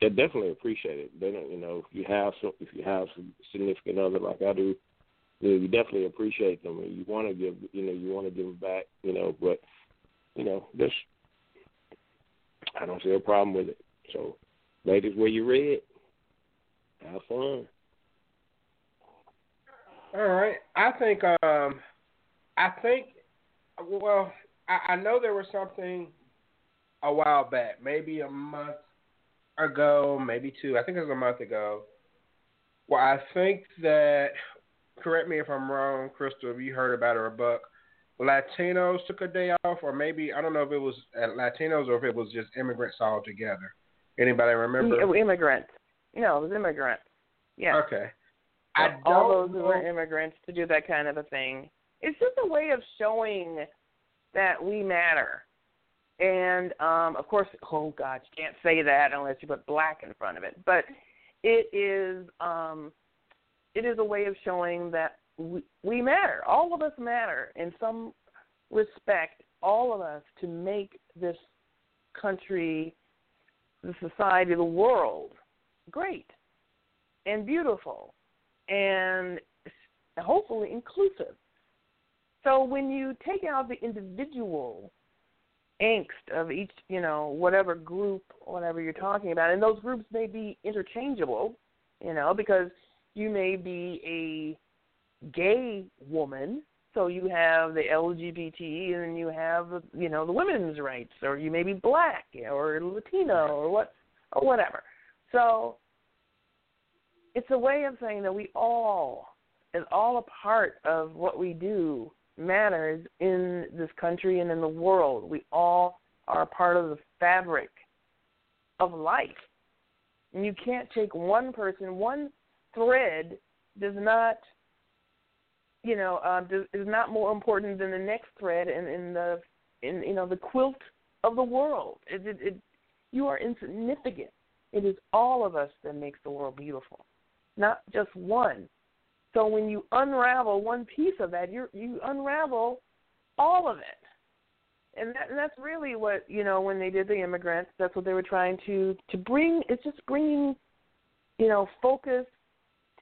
they definitely appreciate it. They don't, you know, if you have some, if you have some significant other like I do, you know, you definitely appreciate them and you want to give, you know, you want to give them back, you know, but, you know, this, I don't see a problem with it. So, ladies, where you read, have fun. All right. I think, um, I think, well, I, I know there was something a while back, maybe a month ago, maybe two. I think it was a month ago. Well, I think that correct me if I'm wrong, Crystal, if you heard about it or Buck. Latinos took a day off, or maybe I don't know if it was Latinos or if it was just immigrants all together. Anybody remember? Immigrants. No, it was immigrants. Yeah. Okay. I all those who are immigrants to do that kind of a thing. It's just a way of showing that we matter. And um of course, oh God, you can't say that unless you put black in front of it. But it is um it is a way of showing that we, we matter. All of us matter in some respect. All of us to make this country, the society, the world great and beautiful and hopefully inclusive. So when you take out the individual angst of each, you know, whatever group, whatever you're talking about, and those groups may be interchangeable, you know, because you may be a gay woman, so you have the LGBT, and you have you know the women's rights, or you may be black or Latino or what or whatever. So it's a way of saying that we all is all a part of what we do matters in this country and in the world. We all are a part of the fabric of life. And you can't take one person, one thread does not, you know, uh, does, is not more important than the next thread in, in the, in you know, the quilt of the world. It, it, it, you are insignificant. It is all of us that makes the world beautiful, not just one. So when you unravel one piece of that, you you unravel all of it, and, that, and that's really what you know when they did the immigrants. That's what they were trying to to bring. It's just bringing, you know, focus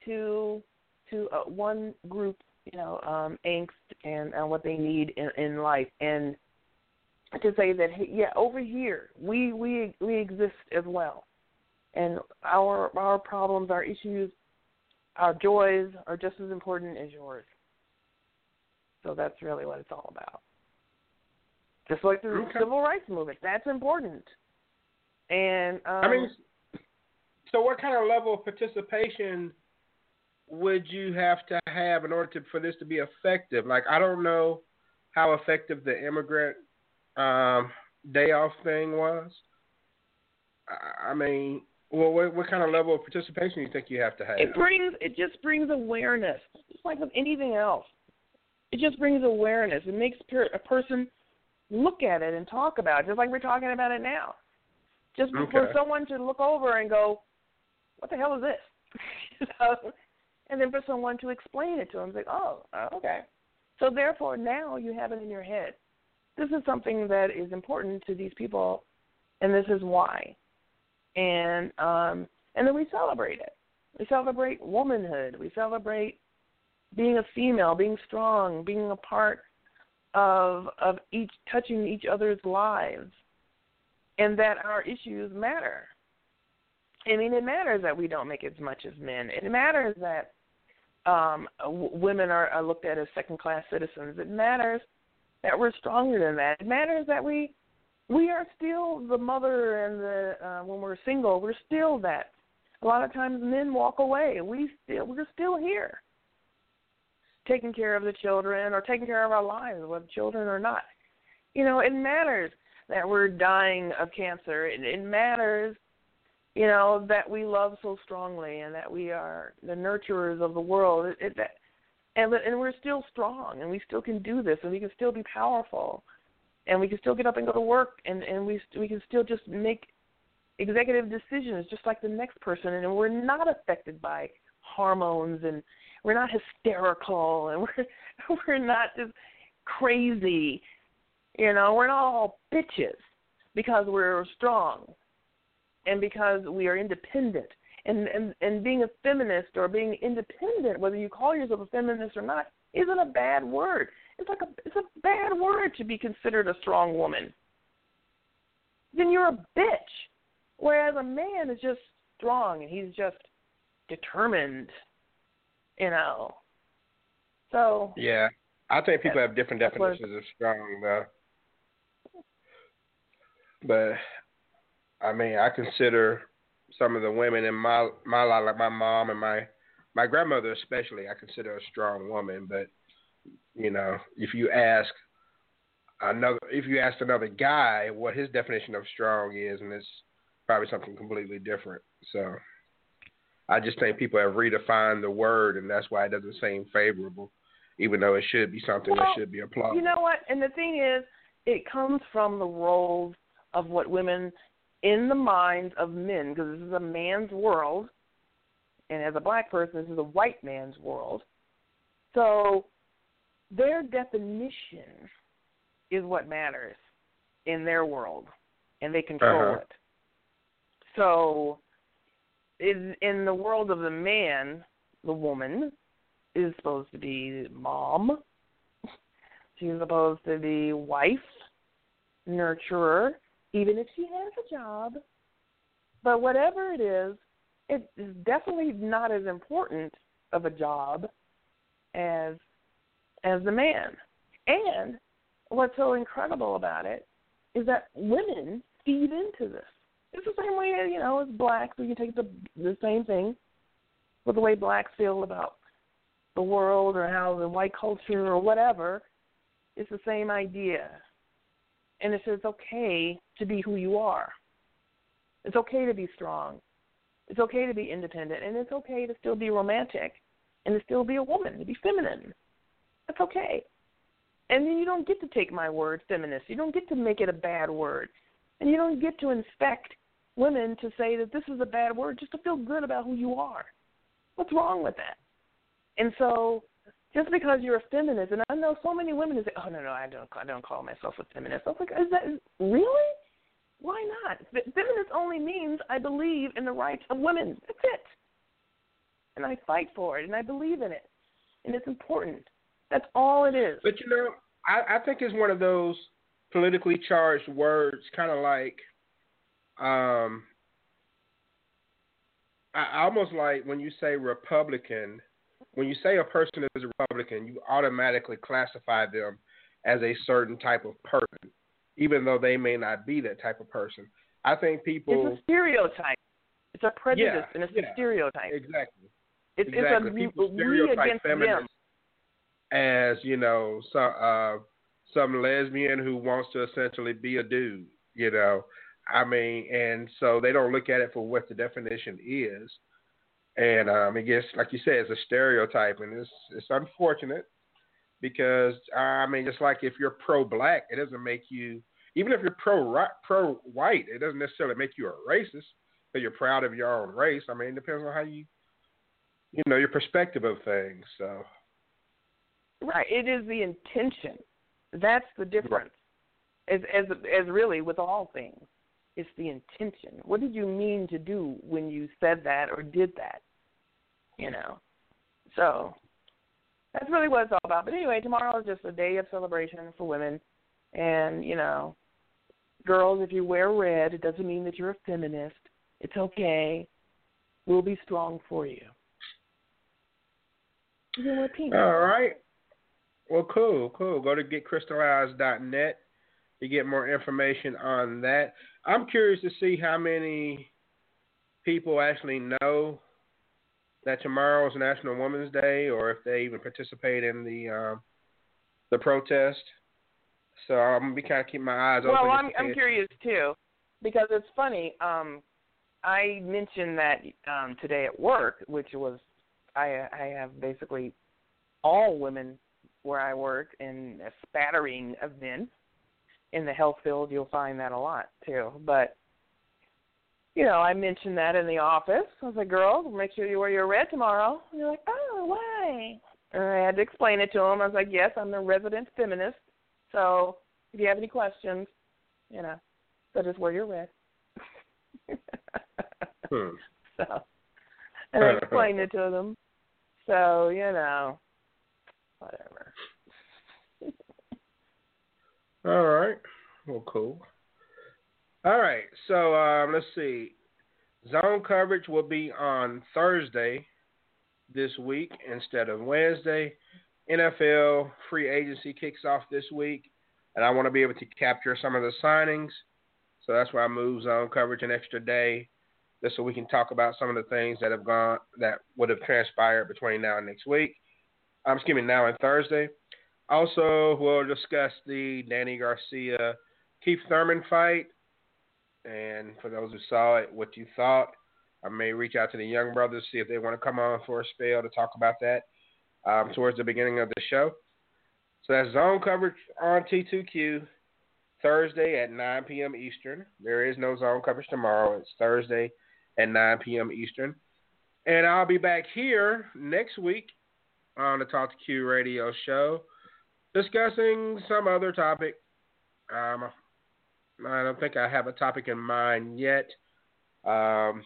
to to uh, one group, you know, um, angst and, and what they need in, in life, and to say that yeah, over here we we we exist as well, and our our problems, our issues our joys are just as important as yours. So that's really what it's all about. Just like the okay. civil rights movement, that's important. And um, I mean, so what kind of level of participation would you have to have in order to, for this to be effective? Like, I don't know how effective the immigrant um, day off thing was. I mean, well, what, what kind of level of participation do you think you have to have? It brings it just brings awareness, just like with anything else. It just brings awareness. It makes a person look at it and talk about it, just like we're talking about it now. Just okay. for someone to look over and go, "What the hell is this?" <laughs> and then for someone to explain it to them, like, oh, "Oh, okay." So therefore, now you have it in your head. This is something that is important to these people, and this is why and um, and then we celebrate it. We celebrate womanhood. We celebrate being a female, being strong, being a part of of each touching each other's lives, and that our issues matter. I mean, it matters that we don't make as much as men. It matters that um, w- women are, are looked at as second class citizens. It matters that we're stronger than that. It matters that we we are still the mother and the uh, when we're single, we're still that. A lot of times men walk away. We still we're still here, taking care of the children or taking care of our lives, whether children or not. You know, it matters that we're dying of cancer. It, it matters, you know, that we love so strongly and that we are the nurturers of the world. It, it, that, and and we're still strong and we still can do this and we can still be powerful and we can still get up and go to work and and we we can still just make executive decisions just like the next person and we're not affected by hormones and we're not hysterical and <laughs> we're we're not just crazy you know we're not all bitches because we're strong and because we are independent. And and and being a feminist or being independent whether you call yourself a feminist or not isn't a bad word it's like a it's a bad word to be considered a strong woman. Then you're a bitch. Whereas a man is just strong and he's just determined, you know. So Yeah. I think people have different definitions of strong though. But I mean, I consider some of the women in my my life, like my mom and my my grandmother especially, I consider a strong woman. But you know, if you ask another, if you ask another guy what his definition of strong is, and it's probably something completely different. So, I just think people have redefined the word, and that's why it doesn't seem favorable, even though it should be something well, that should be applauded. You know what? And the thing is, it comes from the roles of what women in the minds of men, because this is a man's world, and as a black person, this is a white man's world. So their definition is what matters in their world, and they control uh-huh. it. So, in in the world of the man, the woman is supposed to be mom. <laughs> She's supposed to be wife, nurturer, even if she has a job. But whatever it is, it is definitely not as important of a job as as the man. And what's so incredible about it is that women feed into this. It's the same way, you know, as blacks. We can take the the same thing with the way blacks feel about the world or how the white culture or whatever. It's the same idea. And it says it's okay to be who you are. It's okay to be strong. It's okay to be independent. And it's okay to still be romantic and to still be a woman, to be feminine. That's okay. And then you don't get to take my word, feminist. You don't get to make it a bad word. And you don't get to inspect women to say that this is a bad word just to feel good about who you are. What's wrong with that? And so just because you're a feminist, and I know so many women who say, "Oh no, no, I don't, I don't call myself a feminist." I was like, "Is that really? Why not? Feminist only means I believe in the rights of women. That's it, and I fight for it, and I believe in it, and it's important. That's all it is." But you know, I, I think it's one of those politically charged words, kind of like, um, I almost like when you say Republican when you say a person is a Republican, you automatically classify them as a certain type of person, even though they may not be that type of person. I think people. It's a stereotype. It's a prejudice yeah, and it's yeah, a stereotype. Exactly. It's, exactly. it's a people stereotype feminists as you know some uh, some lesbian who wants to essentially be a dude. You know, I mean, and so they don't look at it for what the definition is. And um, gets, like you said, it's a stereotype, and it's it's unfortunate because I mean, just like if you're pro-black, it doesn't make you. Even if you're pro pro white, it doesn't necessarily make you a racist because you're proud of your own race. I mean, it depends on how you, you know, your perspective of things. So. Right. It is the intention. That's the difference. Right. As as as really with all things, it's the intention. What did you mean to do when you said that or did that? you know. So that's really what it's all about. But anyway, tomorrow is just a day of celebration for women. And, you know, girls, if you wear red, it doesn't mean that you're a feminist. It's okay. We'll be strong for you. You can wear pink. All right. Well, cool, cool. Go to getcrystallized.net to get more information on that. I'm curious to see how many people actually know that tomorrow is National Women's Day, or if they even participate in the um, the protest. So I'm gonna be kind of keep my eyes well, open. Well, I'm I'm curious too, because it's funny. Um, I mentioned that um, today at work, which was I I have basically all women where I work in a spattering of men. In the health field, you'll find that a lot too. But you know, I mentioned that in the office. I was like, girl, make sure you wear your red tomorrow. And they're like, oh, why? And I had to explain it to them. I was like, yes, I'm the resident feminist. So if you have any questions, you know, so just wear your red. <laughs> hmm. So, and I explained it to them. So, you know, whatever. <laughs> All right. Well, cool. All right. So um, let's see. Zone coverage will be on Thursday this week instead of Wednesday. NFL free agency kicks off this week, and I want to be able to capture some of the signings. So that's why I moved zone coverage an extra day, just so we can talk about some of the things that have gone that would have transpired between now and next week. I'm excuse me, now and Thursday. Also, we'll discuss the Danny Garcia Keith Thurman fight and for those who saw it, what you thought. I may reach out to the young brothers, see if they want to come on for a spell to talk about that um, towards the beginning of the show. So that's zone coverage on T2Q Thursday at 9 p.m. Eastern. There is no zone coverage tomorrow. It's Thursday at 9 p.m. Eastern. And I'll be back here next week on the Talk to Q radio show discussing some other topic. Um, I don't think I have a topic in mind yet. Um,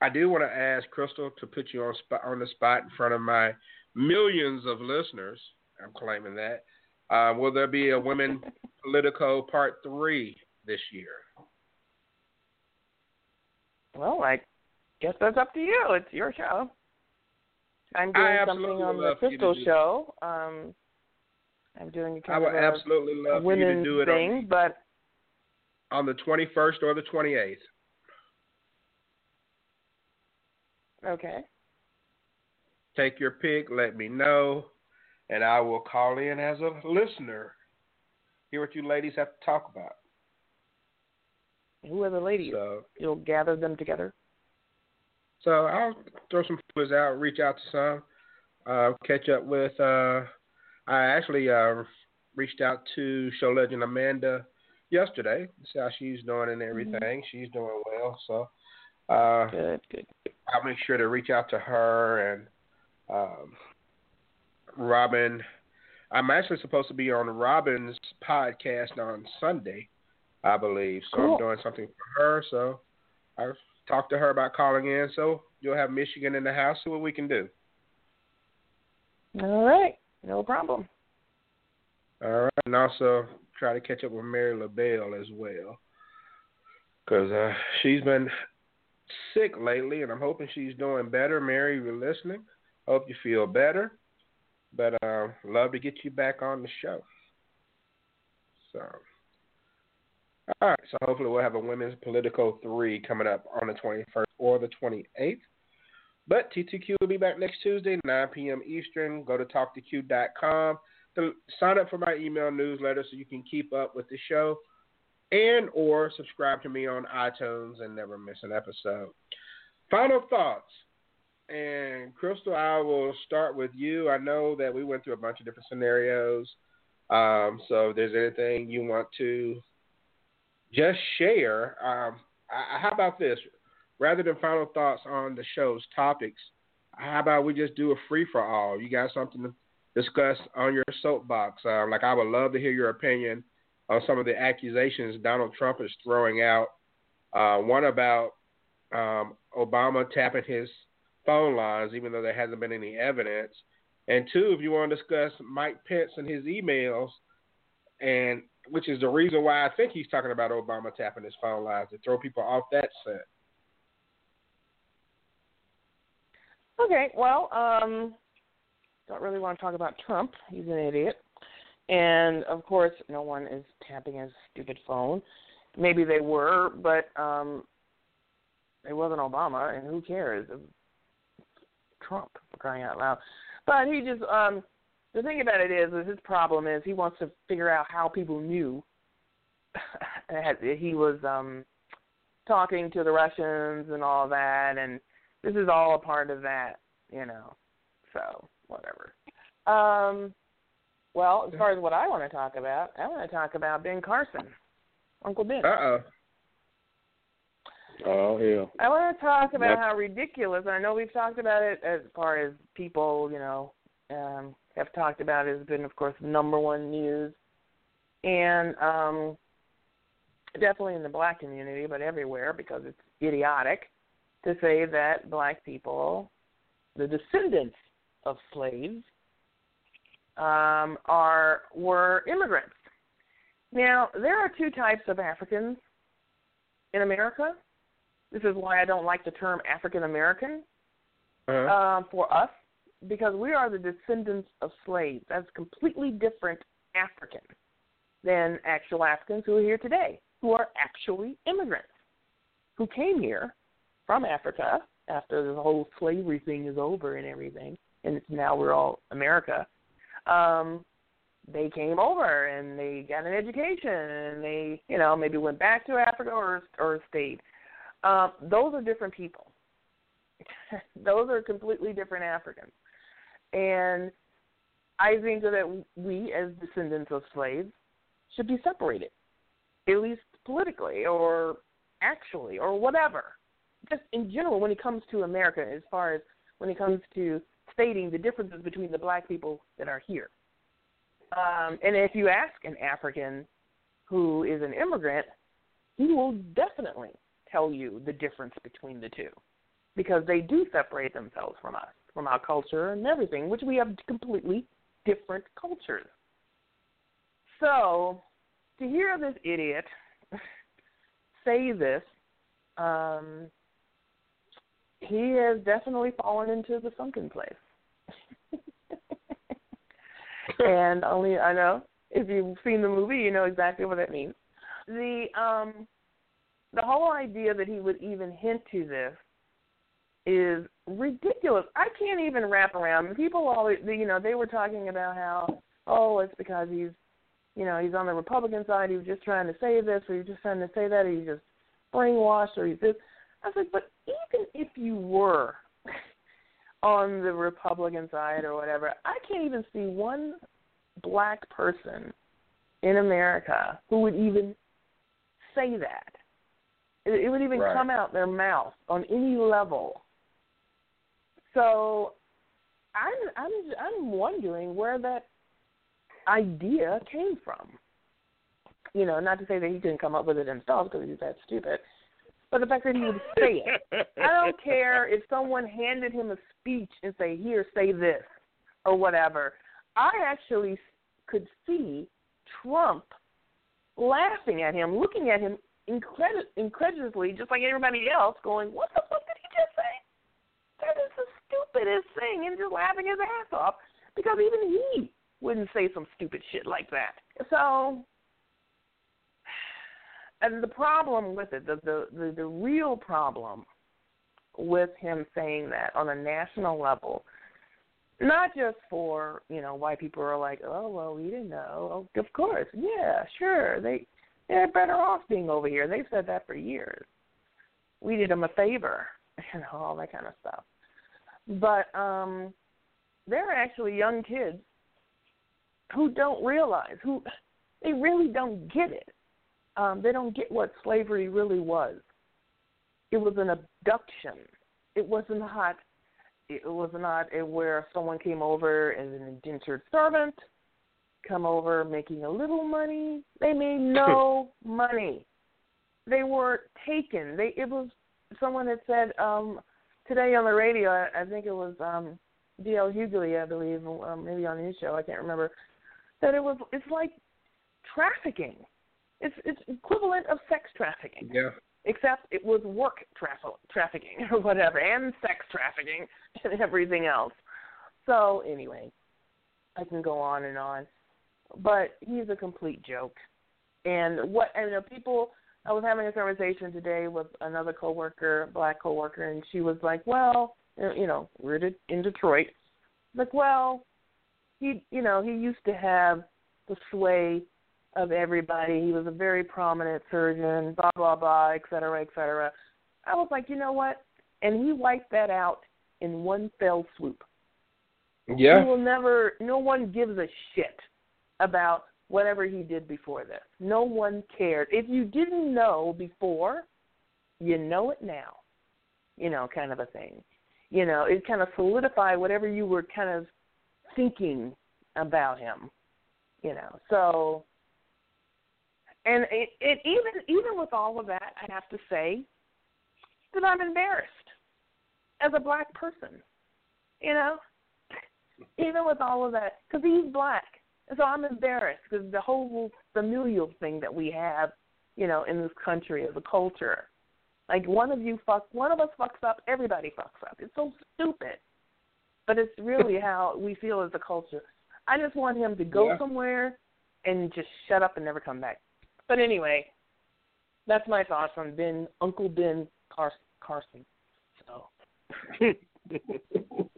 I do want to ask Crystal to put you on spot, on the spot in front of my millions of listeners. I'm claiming that. Uh, will there be a Women <laughs> Politico Part Three this year? Well, I guess that's up to you. It's your show. I'm doing something on the Crystal show. Um, I'm doing a kind I would of a absolutely love for you to do it thing, on, but on the 21st or the 28th. Okay. Take your pick, let me know, and I will call in as a listener hear what you ladies have to talk about. Who are the ladies? So, You'll gather them together. So I'll throw some feelers out, reach out to some, uh, catch up with. Uh, I actually uh, reached out to show legend Amanda yesterday to see how she's doing and everything. She's doing well, so uh, Good, good. I'll make sure to reach out to her and um, Robin. I'm actually supposed to be on Robin's podcast on Sunday, I believe. So Cool. I'm doing something for her. So I've talked to her about calling in. So you'll have Michigan in the house. See what we can do. All right, no problem. All right, and also try to catch up with Mary LaBelle as well, because uh, she's been sick lately, and I'm hoping she's doing better. Mary, you're listening. Hope you feel better. But uh, love to get you back on the show. So, all right. So hopefully we'll have a women's political three coming up on the 21st or the 28th. But T2Q will be back next Tuesday, 9 p.m. Eastern. Go to talk2q.com to sign up for my email newsletter so you can keep up with the show and or subscribe to me on iTunes and never miss an episode. Final thoughts. And Crystal, I will start with you. I know that we went through a bunch of different scenarios. Um, so if there's anything you want to just share, um, I, how about this? Rather than final thoughts on the show's topics, how about we just do a free for all? You got something to discuss on your soapbox? Uh, like I would love to hear your opinion on some of the accusations Donald Trump is throwing out. Uh, one about um, Obama tapping his phone lines, even though there hasn't been any evidence. And two, if you want to discuss Mike Pence and his emails, and which is the reason why I think he's talking about Obama tapping his phone lines to throw people off that scent. Okay, well, um, don't really want to talk about Trump. He's an idiot. And of course, no one is tapping his stupid phone. Maybe they were, but um, it wasn't Obama, and who cares? Trump crying out loud. But he just um, the thing about it is, is his problem is he wants to figure out how people knew <laughs> that he was um talking to the Russians and all that, and this is all a part of that, you know. So whatever. Um, well, as far as what I want to talk about, I want to talk about Ben Carson, Uncle Ben. Uh oh. Oh hell. I want to talk about Yep. how ridiculous. I know we've talked about it as far as people, you know, um, have talked about. It has been, of course, number one news, and um, definitely in the black community, but everywhere because it's idiotic to say that black people, the descendants of slaves, um, are were immigrants. Now there are two types of Africans in America. This is why I don't like the term African American Uh-huh. um, for us because we are the descendants of slaves. That's completely different African than actual Africans who are here today, who are actually immigrants, who came here from Africa after the whole slavery thing is over and everything, and it's now we're all America. Um, they came over and they got an education and they, you know, maybe went back to Africa or or stayed. Um, those are different people. <laughs> those are completely different Africans. And I think that we, as descendants of slaves, should be separated, at least politically or actually or whatever. Just in general, when it comes to America, as far as when it comes to stating the differences between the black people that are here. Um, and if you ask an African who is an immigrant, he will definitely tell you the difference between the two because they do separate themselves from us, from our culture and everything, which we have completely different cultures. So, to hear this idiot <laughs> say this, um, he has definitely fallen into the sunken place. <laughs> and only I know if you've seen the movie, you know exactly what that means. The um, the whole idea that he would even hint to this is ridiculous. I can't even wrap around. People always, you know, they were talking about how, oh, it's because he's, you know, he's on the Republican side. He was just trying to say this, or he's just trying to say that, or he's just brainwashed, or he's this. I was like, but even if you were <laughs> on the Republican side or whatever, I can't even see one black person in America who would even say that. It, it would even right. come out their mouth on any level. So I'm I'm I'm wondering where that idea came from. You know, not to say that he couldn't come up with it himself because he's that stupid, but the fact that he would say it. I don't <laughs> care if someone handed him a speech and say, "Here, say this," or whatever. I actually could see Trump laughing at him, looking at him incred- incredulously, just like everybody else, going, "What the fuck did he just say?" That is the stupidest thing, and just laughing his ass off because even he wouldn't say some stupid shit like that. So, and the problem with it, the the the, the real problem with him saying that on a national level, not just for you know why people are like, oh well, we didn't know. Oh, of course, yeah, sure, they they're better off being over here. They've said that for years. We did them a favor, <laughs> and all that kind of stuff. But um, there are actually young kids who don't realize who they really don't get it. Um, they don't get what slavery really was. It was an abduction. It was not. It was not a, where someone came over as an indentured servant, come over making a little money. They made no <laughs> money. They were taken. They it was someone had said um, today on the radio. I, I think it was um, D.L. Hughley, I believe, um, maybe on his show. I can't remember that it was it's like trafficking. It's it's equivalent of sex trafficking. Yeah. Except it was work traf- trafficking or whatever, and sex trafficking <laughs> and everything else. So anyway, I can go on and on, but he's a complete joke. And what you know, people. I was having a conversation today with another coworker, black coworker, and she was like, "Well, uh, you know, we're in Detroit. Like, well, he you know he used to have the sway of everybody. He was a very prominent surgeon, blah blah blah, et cetera, et cetera. I was like, you know what? And he wiped that out in one fell swoop. Yeah. He will never. No one gives a shit about whatever he did before this. No one cared. If you didn't know before, you know it now. You know, kind of a thing. You know, it kind of solidified whatever you were kind of thinking about him, you know. So, and it, it even even with all of that, I have to say that I'm embarrassed as a black person, you know. <laughs> Even with all of that, because he's black, and so I'm embarrassed because the whole familial thing that we have, you know, in this country as a culture. Like one of you fuck, one of us fucks up, everybody fucks up. It's so stupid but it's really <laughs> how we feel as a culture. I just want him to go Yeah. somewhere and just shut up and never come back. But anyway, that's my thoughts on Ben, Uncle Ben Car- Carson. So. <laughs> <laughs>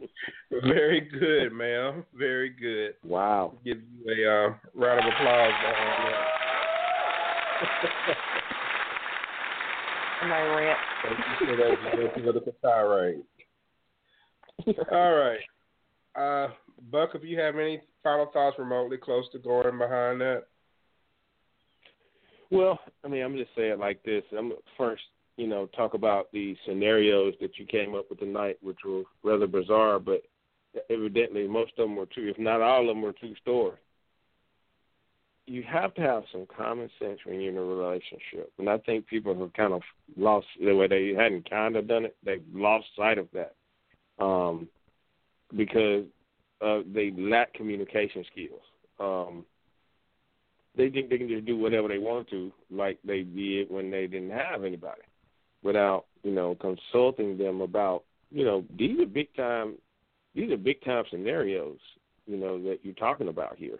Very good, ma'am. Very good. Wow. Give you a uh, round of applause behind that. And I rant. Thank you for that that political tirade. All right. Uh, Buck, if you have any final thoughts remotely close to going behind that? Well, I mean, I'm just saying it like this. I'm first, you know, talk about the scenarios that you came up with tonight, which were rather bizarre, but evidently most of them were true. If not all of them were true stories. You have to have some common sense when you're in a relationship, and I think people have kind of lost the way they hadn't kind of done it. They've lost sight of that um, because uh, they lack communication skills. Um, they think they can just do whatever they want to, like they did when they didn't have anybody, without you know consulting them about you know these are big time, these are big time scenarios, you know that you're talking about here,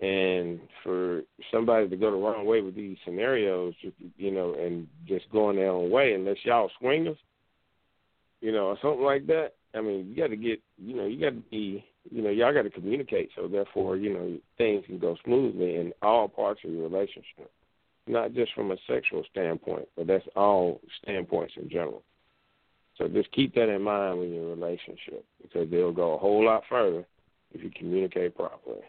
and for somebody to go the wrong way with these scenarios, you know, and just going their own way, unless y'all swingers, you know, or something like that, I mean, you got to get, you know, you got to be, you know, y'all got to communicate. So therefore, you know, things can go smoothly in all parts of your relationship, not just from a sexual standpoint, but that's all standpoints in general. So just keep that in mind with your relationship because they'll go a whole lot further if you communicate properly.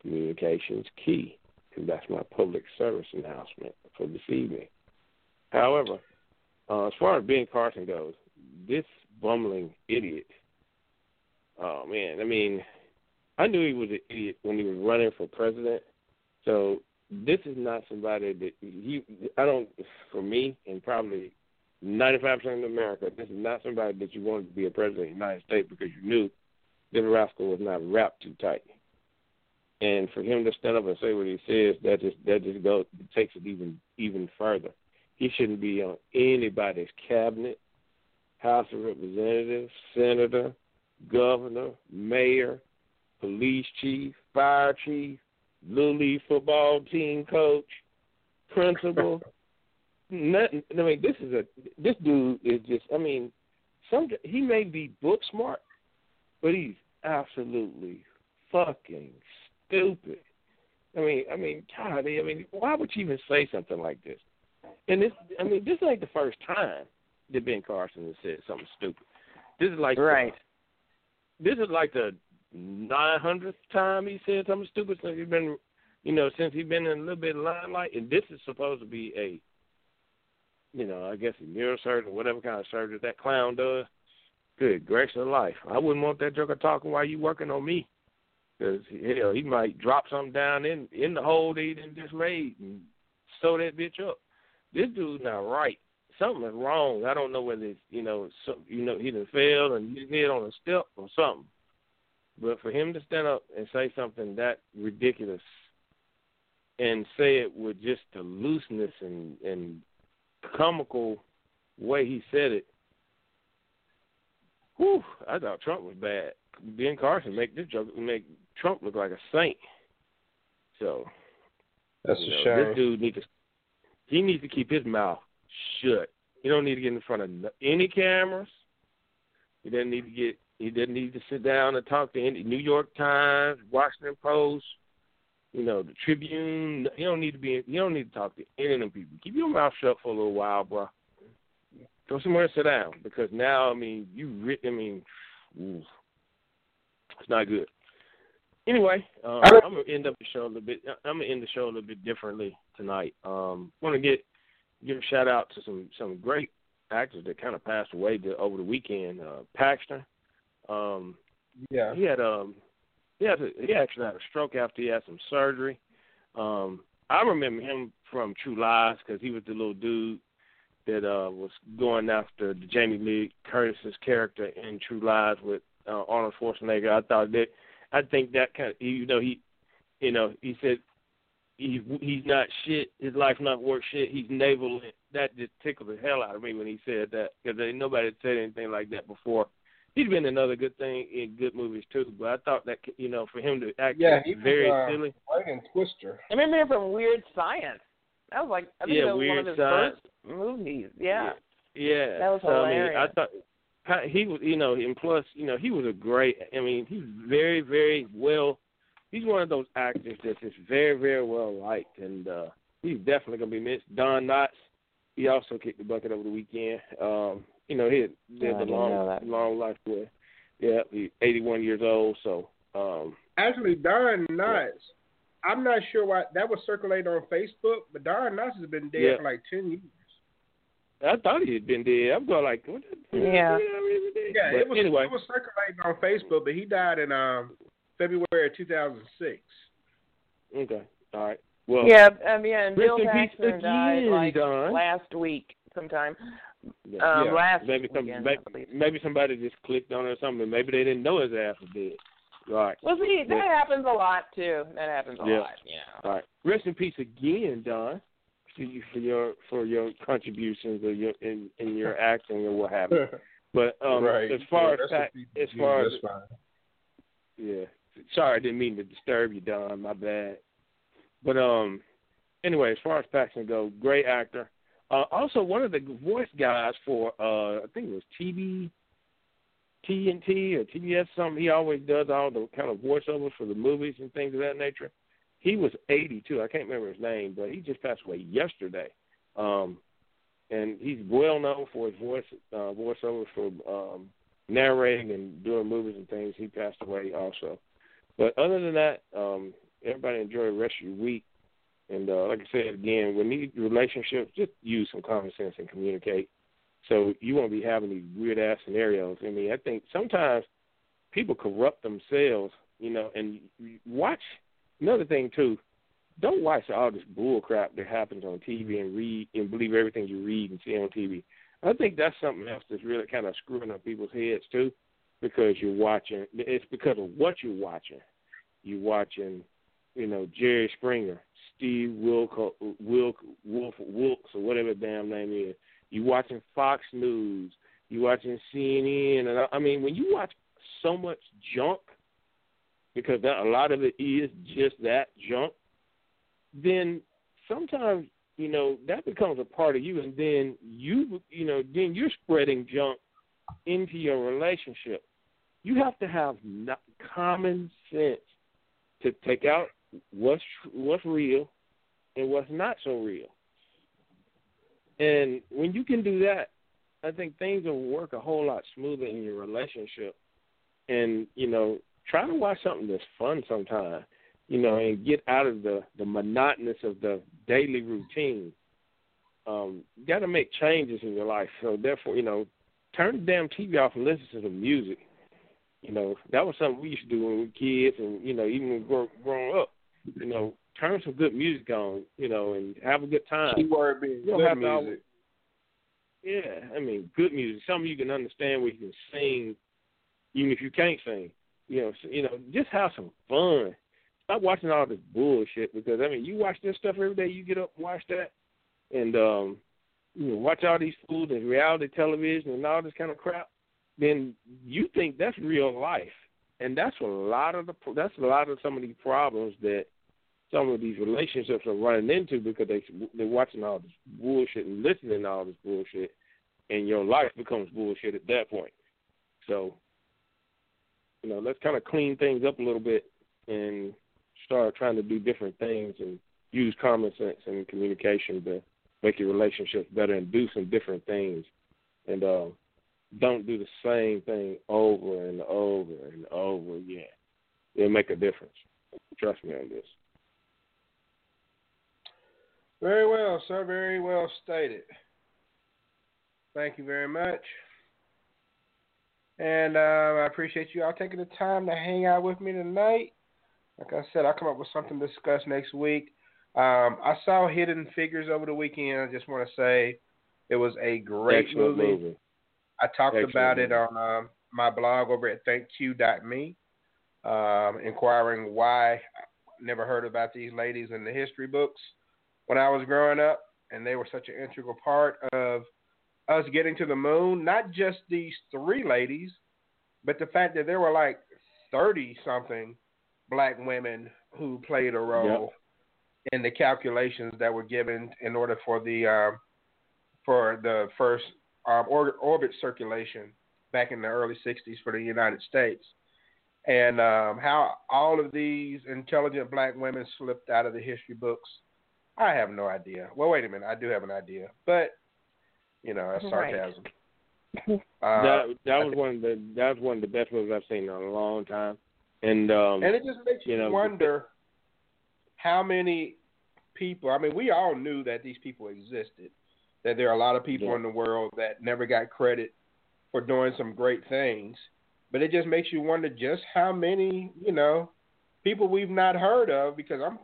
Communication is key, and that's my public service announcement for this evening. However, uh, as far as Ben Carson goes, this bumbling idiot. Oh man, I mean, I knew he was an idiot when he was running for president. So this is not somebody that he. I don't. For me, and probably ninety-five percent of America, this is not somebody that you wanted to be a president of the United States because you knew that rascal was not wrapped too tight. And for him to stand up and say what he says, that just that just goes takes it even even further. He shouldn't be on anybody's cabinet. House of Representatives, Senator, Governor, Mayor, Police Chief, Fire Chief, Little League football team coach, principal. <laughs> Nothing. I mean, this is a this dude is just. I mean, some he may be book smart, but he's absolutely fucking stupid. I mean, I mean, God, I mean, why would you even say something like this? And this, I mean, this ain't the first time that Ben Carson has said something stupid. This is like right. The, this is like the nine hundredth time he said something stupid since he's been, you know, since he's been in a little bit of limelight. And this is supposed to be a, you know, I guess a neurosurgeon, whatever kind of surgery that clown does. Good gracious of life! I wouldn't want that joker talking while you working on me, because hell, he might drop something down in in the hole that he didn't just made and sew that bitch up. This dude's not right something is wrong. I don't know whether it's you know some, you know he done failed and hit on a step or something. But for him to stand up and say something that ridiculous and say it with just the looseness and and comical way he said it, whew, I thought Trump was bad. Ben Carson make this joke make Trump look like a saint. So that's you a know, shame. This dude needs to he needs to keep his mouth shut. He don't need to get in front of any cameras. He doesn't need to get. He doesn't need to sit down and talk to any New York Times, Washington Post, you know, the Tribune. You don't need to be. You don't need to talk to any of them people. Keep your mouth shut for a little while, bro. Go somewhere and sit down because now, I mean, you. I mean, ooh, it's not good. Anyway, um, I'm gonna end up the show a little bit. I'm gonna end the show a little bit differently tonight. Um, want to get give a shout out to some some great actors that kind of passed away over the weekend. Uh, Paxton, um, yeah, he had um he had a, he actually had a stroke after he had some surgery. Um, I remember him from True Lies because he was the little dude that uh was going after the Jamie Lee Curtis's character in True Lies with uh, Arnold Schwarzenegger. I thought that I think that kind of you know he you know he said he he's not shit. His life not worth shit. He's naval. That just tickled the hell out of me when he said that because nobody said anything like that before. He's been another good thing in good movies too, but I thought that you know for him to act yeah, he very was, uh, silly. Right in Twister. I remember him from Weird Science. That was like I think yeah, that was Weird one of his Science. first movies. Yeah. Yeah, That was so, I, mean, hilarious. I thought he was, you know, and plus, you know, he was a great. I mean, he's very, very well. He's one of those actors that's just very, very well liked, and uh he's definitely gonna be missed. Don Knotts, he also kicked the bucket over the weekend. Um, you know, he had I lived a long, long life. With, yeah, he's 81 years old. So, um, Actually, Don Knotts. I'm not sure why that was circulating on Facebook, but Don Knotts has been dead Yeah. for like ten years. I thought he had been dead. I'm going like, what the, Yeah. Yeah, But it was anyway. it was circulating on Facebook, but he died in um February of 2006. Okay, all right. Well, yeah, um, yeah, and Bill Paxton died like Don. last week sometime. Yeah, Um, yeah. last maybe some, weekend, maybe, maybe somebody just clicked on it or something. Maybe they didn't know his ass was dead. All right, Well, see, that Yeah. happens a lot too. That happens a Yeah. lot. Yeah. all right. Rest in peace again, Don, for you for your for your contributions or your in in your <laughs> acting or what have you. But um, right. as far Yeah, as that's fact, as far do. as fine. yeah, sorry, I didn't mean to disturb you, Don. My bad. But um, anyway, as far as Paxton go, great actor. Uh, also, one of the voice guys for uh, I think it was TV TNT or TBS something. He always does all the kind of voiceovers for the movies and things of that nature. He was 82. I can't remember his name, but he just passed away yesterday. Um, and he's well known for his voice uh, voiceovers for um, narrating and doing movies and things. He passed away also. But other than that, um, everybody enjoy the rest of your week. And uh, like I said again, when these relationships, just use some common sense and communicate. So you won't be having these weird ass scenarios. I mean, I think sometimes people corrupt themselves, you know, and watch another thing too. Don't watch all this bull crap that happens on TV and read and believe everything you read and see on TV. I think that's something else that's really kind of screwing up people's heads too, because you're watching. It's because of what you're watching. You're watching, you know, Jerry Springer, Steve Wilk, Wilk, Wolf, Wilkes, or whatever damn name is. You watching Fox News. You watching CNN, and I mean, when you watch so much junk, because that, a lot of it is just that junk, then sometimes you know that becomes a part of you, and then you, you know, then you're spreading junk into your relationship. You have to have common sense to take out what's what's real and what's not so real. And when you can do that, I think things will work a whole lot smoother in your relationship. And you know, try to watch something that's fun sometime. You know, and get out of the the monotonous of the daily routine. Um, you got to make changes in your life. So therefore, you know, turn the damn TV off and listen to the music. You know, that was something we used to do when we were kids, and you know, even when we were growing up. You know, turn some good music on, you know, and have a good time. Keyword being you good music. Always, yeah, I mean, good music. Something you can understand where you can sing, even if you can't sing. You know, you know, just have some fun. Stop watching all this bullshit because I mean, you watch this stuff every day. You get up and watch that, and um, you know, watch all these fools and reality television and all this kind of crap. Then you think that's real life, and that's a lot of the that's a lot of some of these problems that some of these relationships are running into because they they're watching all this bullshit and listening to all this bullshit, and your life becomes bullshit at that point. So, you know, let's kind of clean things up a little bit and start trying to do different things and use common sense and communication to make your relationships better and do some different things, and uh, don't do the same thing over and over and over again. It'll make a difference. Trust me on this. Very well, sir. Very well stated. Thank you very much. And uh, I appreciate you all taking the time to hang out with me tonight. Like I said, I'll come up with something to discuss next week. Um, I saw Hidden Figures over the weekend. I just want to say it was a great movie. movie. I talked Excellent about movie. it on um, my blog over at thankq.me, um, inquiring why I never heard about these ladies in the history books when I was growing up, and they were such an integral part of us getting to the moon. Not just these three ladies, but the fact that there were like thirty something black women who played a role yep. in the calculations that were given in order for the um, for the first um, orbit, orbit circulation back in the early '60s for the United States, and um, how all of these intelligent black women slipped out of the history books I have no idea. Well, wait a minute. I do have an idea, but you know, that's sarcasm. Right. <laughs> uh, that that was one of the that was one of the best movies I've seen in a long time, and um, and it just makes you, you know, wonder how many people. I mean, we all knew that these people existed. That there are a lot of people yeah. in the world that never got credit for doing some great things, but it just makes you wonder just how many you know people we've not heard of. Because I'm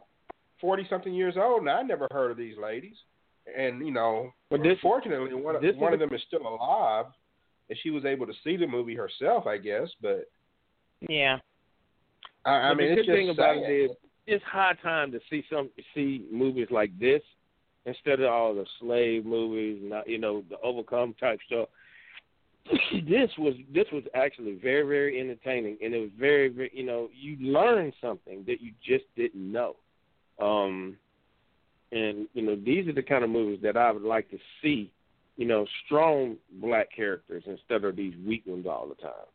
forty something years old, and I never heard of these ladies. And you know, but this, fortunately, one this one of them is still alive, and she was able to see the movie herself, I guess. But yeah, I, I mean, the good thing about sad. it is, it's high time to see some see movies like this instead of all the slave movies, not you know the overcome type stuff. <clears throat> this was this was actually very very entertaining, and it was very very you know you learned something that you just didn't know. Um, and you know, these are the kind of movies that I would like to see. You know, strong black characters instead of these weak ones all the time.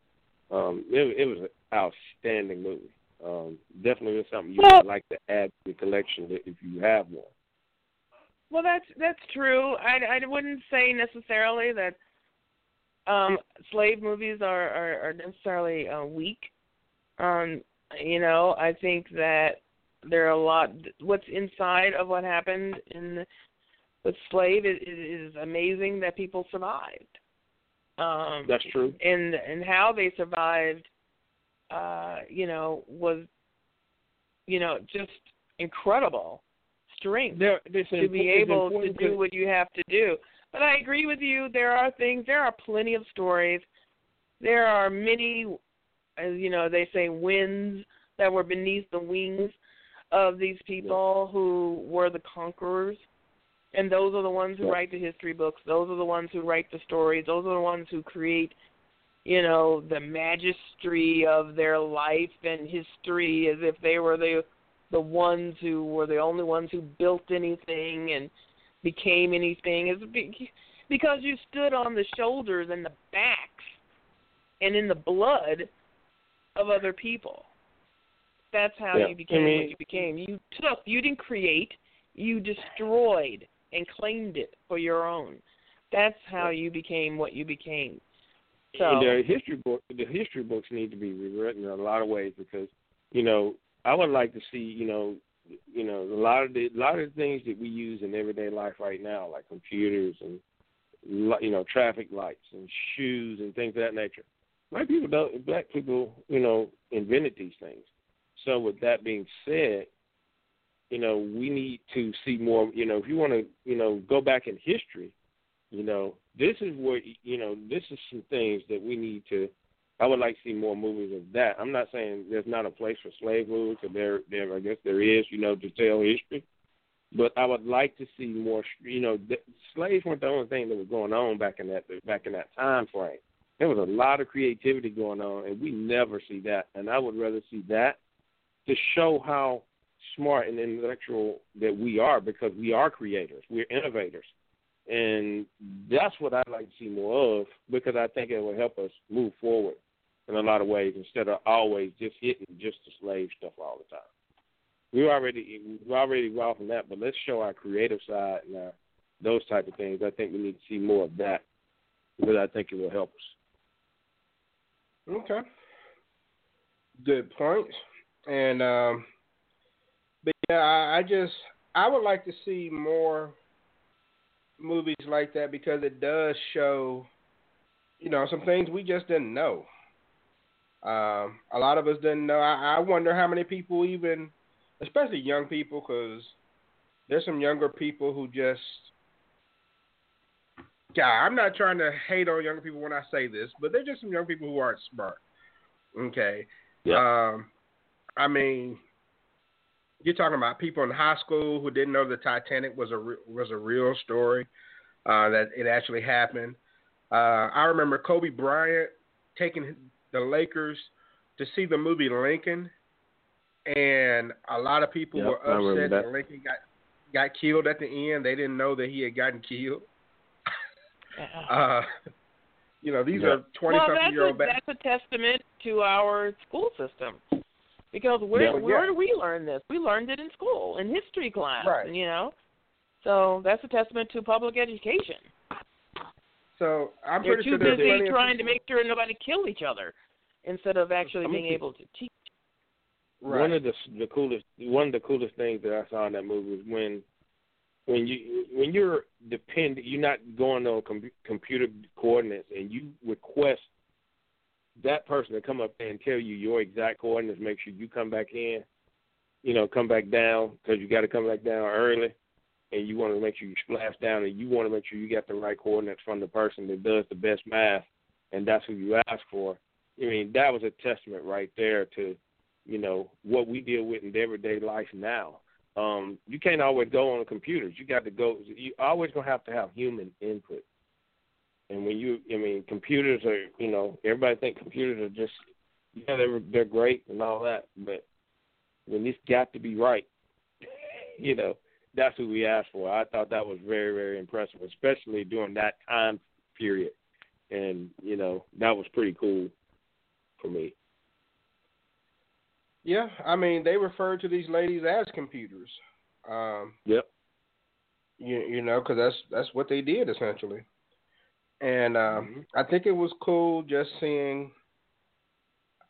Um, it, it was an outstanding movie. Um, definitely something you Well- would like to add to the collection if you have one. Well, that's that's true. I, I wouldn't say necessarily that um slave movies are are, are necessarily uh, weak. Um, you know, I think that there are a lot. What's inside of what happened in with slave is, is amazing that people survived. Um, That's true. and and how they survived uh you know was you know just incredible strength There, to be able to do what you have to do but i agree with you there are things there are plenty of stories there are many as you know they say winds that were beneath the wings of these people who were the conquerors. And those are the ones who write the history books. Those are the ones who write the stories. Those are the ones who create you know the magistry of their life and history as if they were the the ones who were the only ones who built anything and became anything. Is be- because you stood on the shoulders and the backs and in the blood of other people that's how Yeah. you became I mean- what you became. You took you didn't create you destroyed and claimed it for your own. That's how you became what you became. So the history book the history books need to be rewritten in a lot of ways because you know I would like to see you know you know a lot of the a lot of the things that we use in everyday life right now like computers and li- you know traffic lights and shoes and things of that nature. White people don't black people you know invented these things so with that being said you know we need to see more you know if you want to you know go back in history you know, this is where you know this is some things that we need to. I would like to see more movies of that. I'm not saying there's not a place for slave movies, because there, there, I guess there is, you know, to tell history. But I would like to see more. You know, the, slaves weren't the only thing that was going on back in that back in that time frame. There was a lot of creativity going on, and we never see that. And I would rather see that to show how smart and intellectual that we are, because we are creators, we're innovators and that's what I'd like to see more of because I think it will help us move forward in a lot of ways instead of always just hitting just the slave stuff all the time. We already we already raw from that, but let's show our creative side and our, those type of things. I think we need to see more of that because I think it will help us. Okay. Good points. And um but yeah, I, I just I would like to see more movies like that because it does show you know, some things we just didn't know. Um, a lot of us didn't know. I, I wonder how many people even, especially young people, because there's some younger people who just. Yeah, I'm not trying to hate on younger people when I say this, but there's just some young people who aren't smart. Okay. Yeah. Um, I mean, you're talking about people in high school who didn't know the Titanic was a re- was a real story, uh, that it actually happened. Uh, I remember Kobe Bryant taking the Lakers to see the movie Lincoln, and a lot of people Yep, were upset that. that Lincoln got got killed at the end. They didn't know that he had gotten killed. <laughs> Uh, you know, these Yeah. are twenty well, something that's year a, old. Ba- that's a testament to our school system. Because where Yeah, where yeah. do we learn this? We learned it in school, in history class, Right. you know. So that's a testament to public education. so I'm They're pretty too sure busy trying to make sure nobody kill each other instead of actually I'm being gonna- able to teach. Right. One of the the coolest one of the coolest things that I saw in that movie was when when you when you're dependent, you're not going on com- computer coordinates, and you request that person to come up and tell you your exact coordinates. Make sure you come back in, you know, come back down because you got to come back down early, and you want to make sure you splash down, and you want to make sure you got the right coordinates from the person that does the best math, and that's who you ask for. I mean, that was a testament right there to you know what we deal with in everyday life now. Um, you can't always go on computers. You got to go. You always gonna have to have human input. And when you, I mean, computers are, you know, everybody think computers are just, yeah, they're they're great and all that, but when it's got to be right, <laughs> you know, that's who we asked for. I thought that was very very impressive, especially during that time period, and you know that was pretty cool. for me. Yeah, I mean they refer to these ladies as computers. Um, yep. You you know because that's that's what they did essentially, and um, mm-hmm. I think it was cool just seeing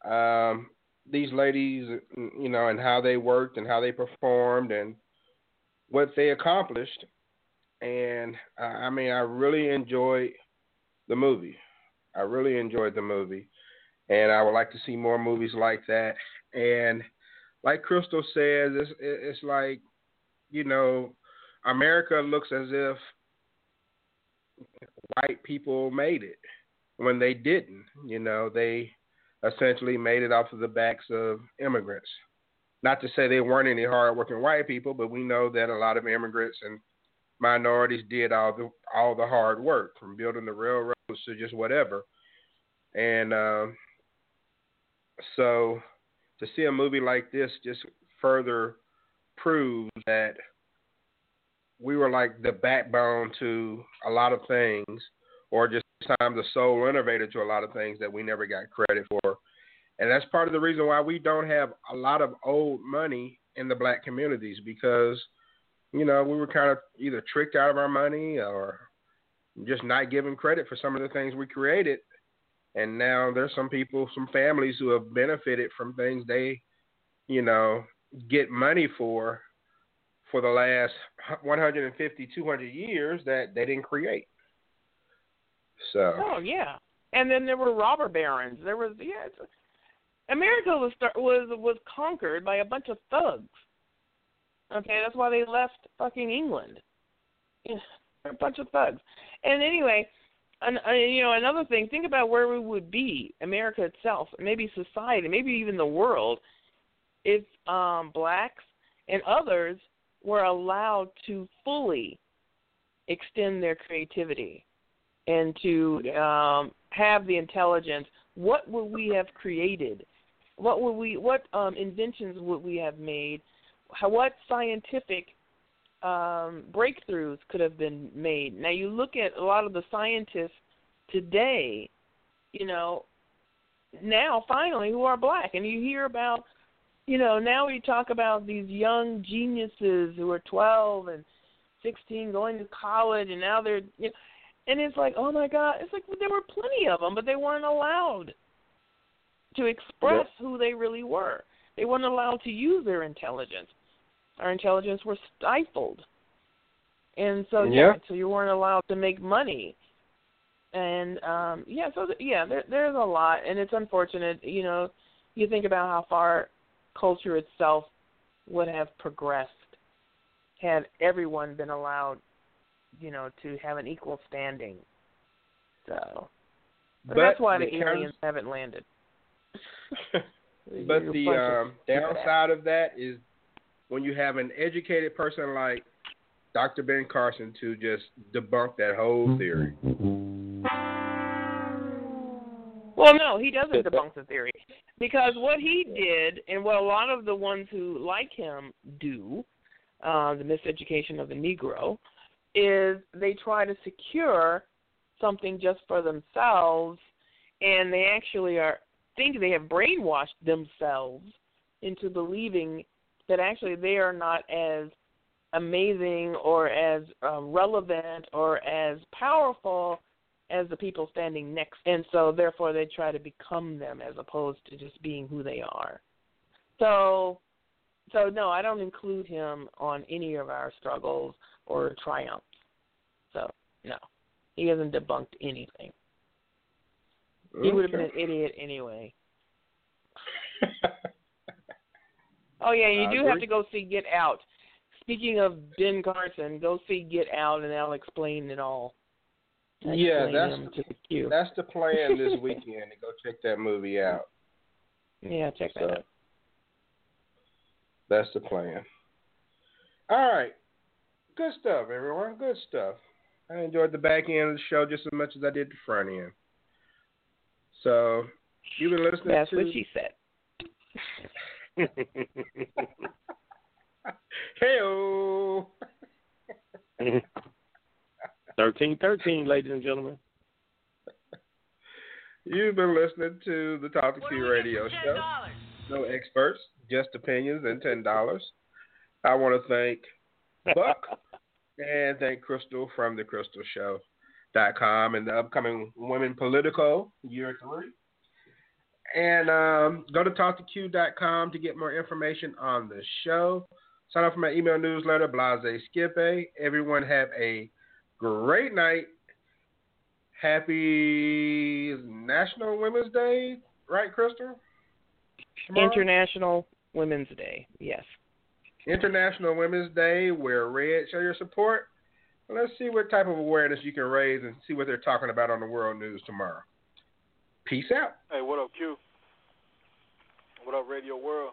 um, these ladies, you know, and how they worked and how they performed and what they accomplished. And uh, I mean, I really enjoyed the movie. I really enjoyed the movie, and I would like to see more movies like that. And like Crystal says, it's it's like, you know, America looks as if white people made it when they didn't. You know, they essentially made it off of the backs of immigrants. Not to say there weren't any hardworking white people, but we know that a lot of immigrants and minorities did all the all the hard work, from building the railroads to just whatever. And um, so, to see a movie like this just further proves that we were like the backbone to a lot of things, or just sometimes the sole innovator to a lot of things that we never got credit for. And that's part of the reason why we don't have a lot of old money in the black communities because, you know, we were kind of either tricked out of our money or just not given credit for some of the things we created. And now there's some people, some families who have benefited from things they, you know, get money for for the last 150, 200 years that they didn't create. So. Oh yeah, and then there were robber barons. There was yeah. America was was was conquered by a bunch of thugs. Okay, that's why they left fucking England. Yeah, a bunch of thugs. And anyway, and uh, you know another thing. Think about where we would be, America itself, maybe society, maybe even the world, if um, blacks and others were allowed to fully extend their creativity and to um, have the intelligence, what would we have created? What would we? What um, inventions would we have made? How, what scientific um, breakthroughs could have been made? Now you look at a lot of the scientists today. You know, now finally who are black, and you hear about. You know, now we talk about these young geniuses who are 12 and 16 going to college, and now they're. You know, and it's like, oh my God, it's like there were plenty of them, but they weren't allowed to express yep. who they really were. They weren't allowed to use their intelligence. Our intelligence was stifled, and so yeah, so you weren't allowed to make money. And um yeah, so th- yeah, there, there's a lot, and it's unfortunate. You know, you think about how far culture itself would have progressed had everyone been allowed, you know, to have an equal standing. So, but, but that's why the, the aliens haven't landed. <laughs> but the um, downside of that is when you have an educated person like Dr. Ben Carson to just debunk that whole theory. Well, no, he doesn't debunk the theory because what he did, and what a lot of the ones who like him do, uh, the miseducation of the Negro, is they try to secure something just for themselves, and they actually are think they have brainwashed themselves into believing that actually they are not as amazing or as um, relevant or as powerful as the people standing next and so therefore they try to become them as opposed to just being who they are so so no i don't include him on any of our struggles or triumphs so no he hasn't debunked anything he would have been an idiot anyway. <laughs> oh yeah, you do have to go see Get Out. Speaking of Ben Carson, go see Get Out, and I'll explain it all. Yeah, that's the, that's the plan this <laughs> weekend to go check that movie out. Yeah, check so, that out. That's the plan. All right, good stuff, everyone. Good stuff. I enjoyed the back end of the show just as much as I did the front end. So you've been listening to That's to. what she said. <laughs> Heyo. <laughs> Thirteen, thirteen, ladies and gentlemen. You've been listening to the Talk to Q radio show. No experts, just opinions and ten dollars. I want to thank Buck <laughs> and thank Crystal from the Crystal Show dot com and the upcoming Women Politico year three. And um, go to talk2q.com to get more information on the show. Sign up for my email newsletter, Blase Skippe. Everyone have a great night. Happy National Women's Day, right, Crystal? Tomorrow? International Women's Day, yes. International Women's Day. Wear red. Show your support. Let's see what type of awareness you can raise and see what they're talking about on the world news tomorrow. Peace out. Hey, what up, Q? What up, Radio World?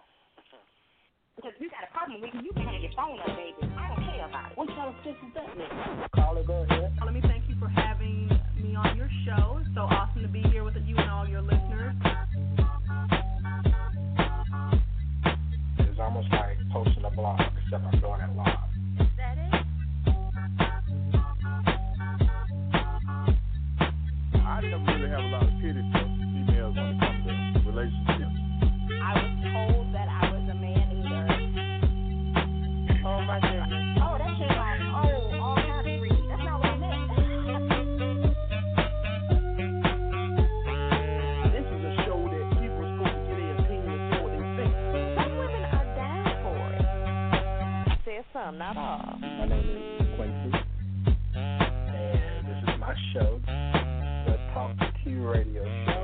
Because if you got a problem with you can have your phone up, baby. I don't care about it. What kind of shit is that, man? Call it, go ahead. Let me thank you for having me on your show. It's so awesome to be here with you and all your listeners. It's almost like posting a blog, except I'm doing it live. Some, not all. My name is Quincy, and this is my show, the Talk to Q Radio Show.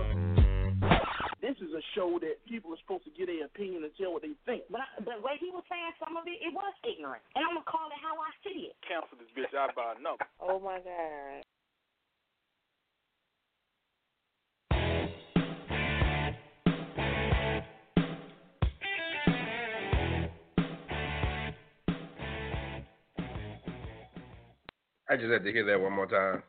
This is a show that people are supposed to get their opinion and tell what they think. But, I, but what he was saying, some of it, it was ignorant. And I'm going to call it how I see it. Cancel this bitch out by a number. Oh my God. I just had to hear that one more time.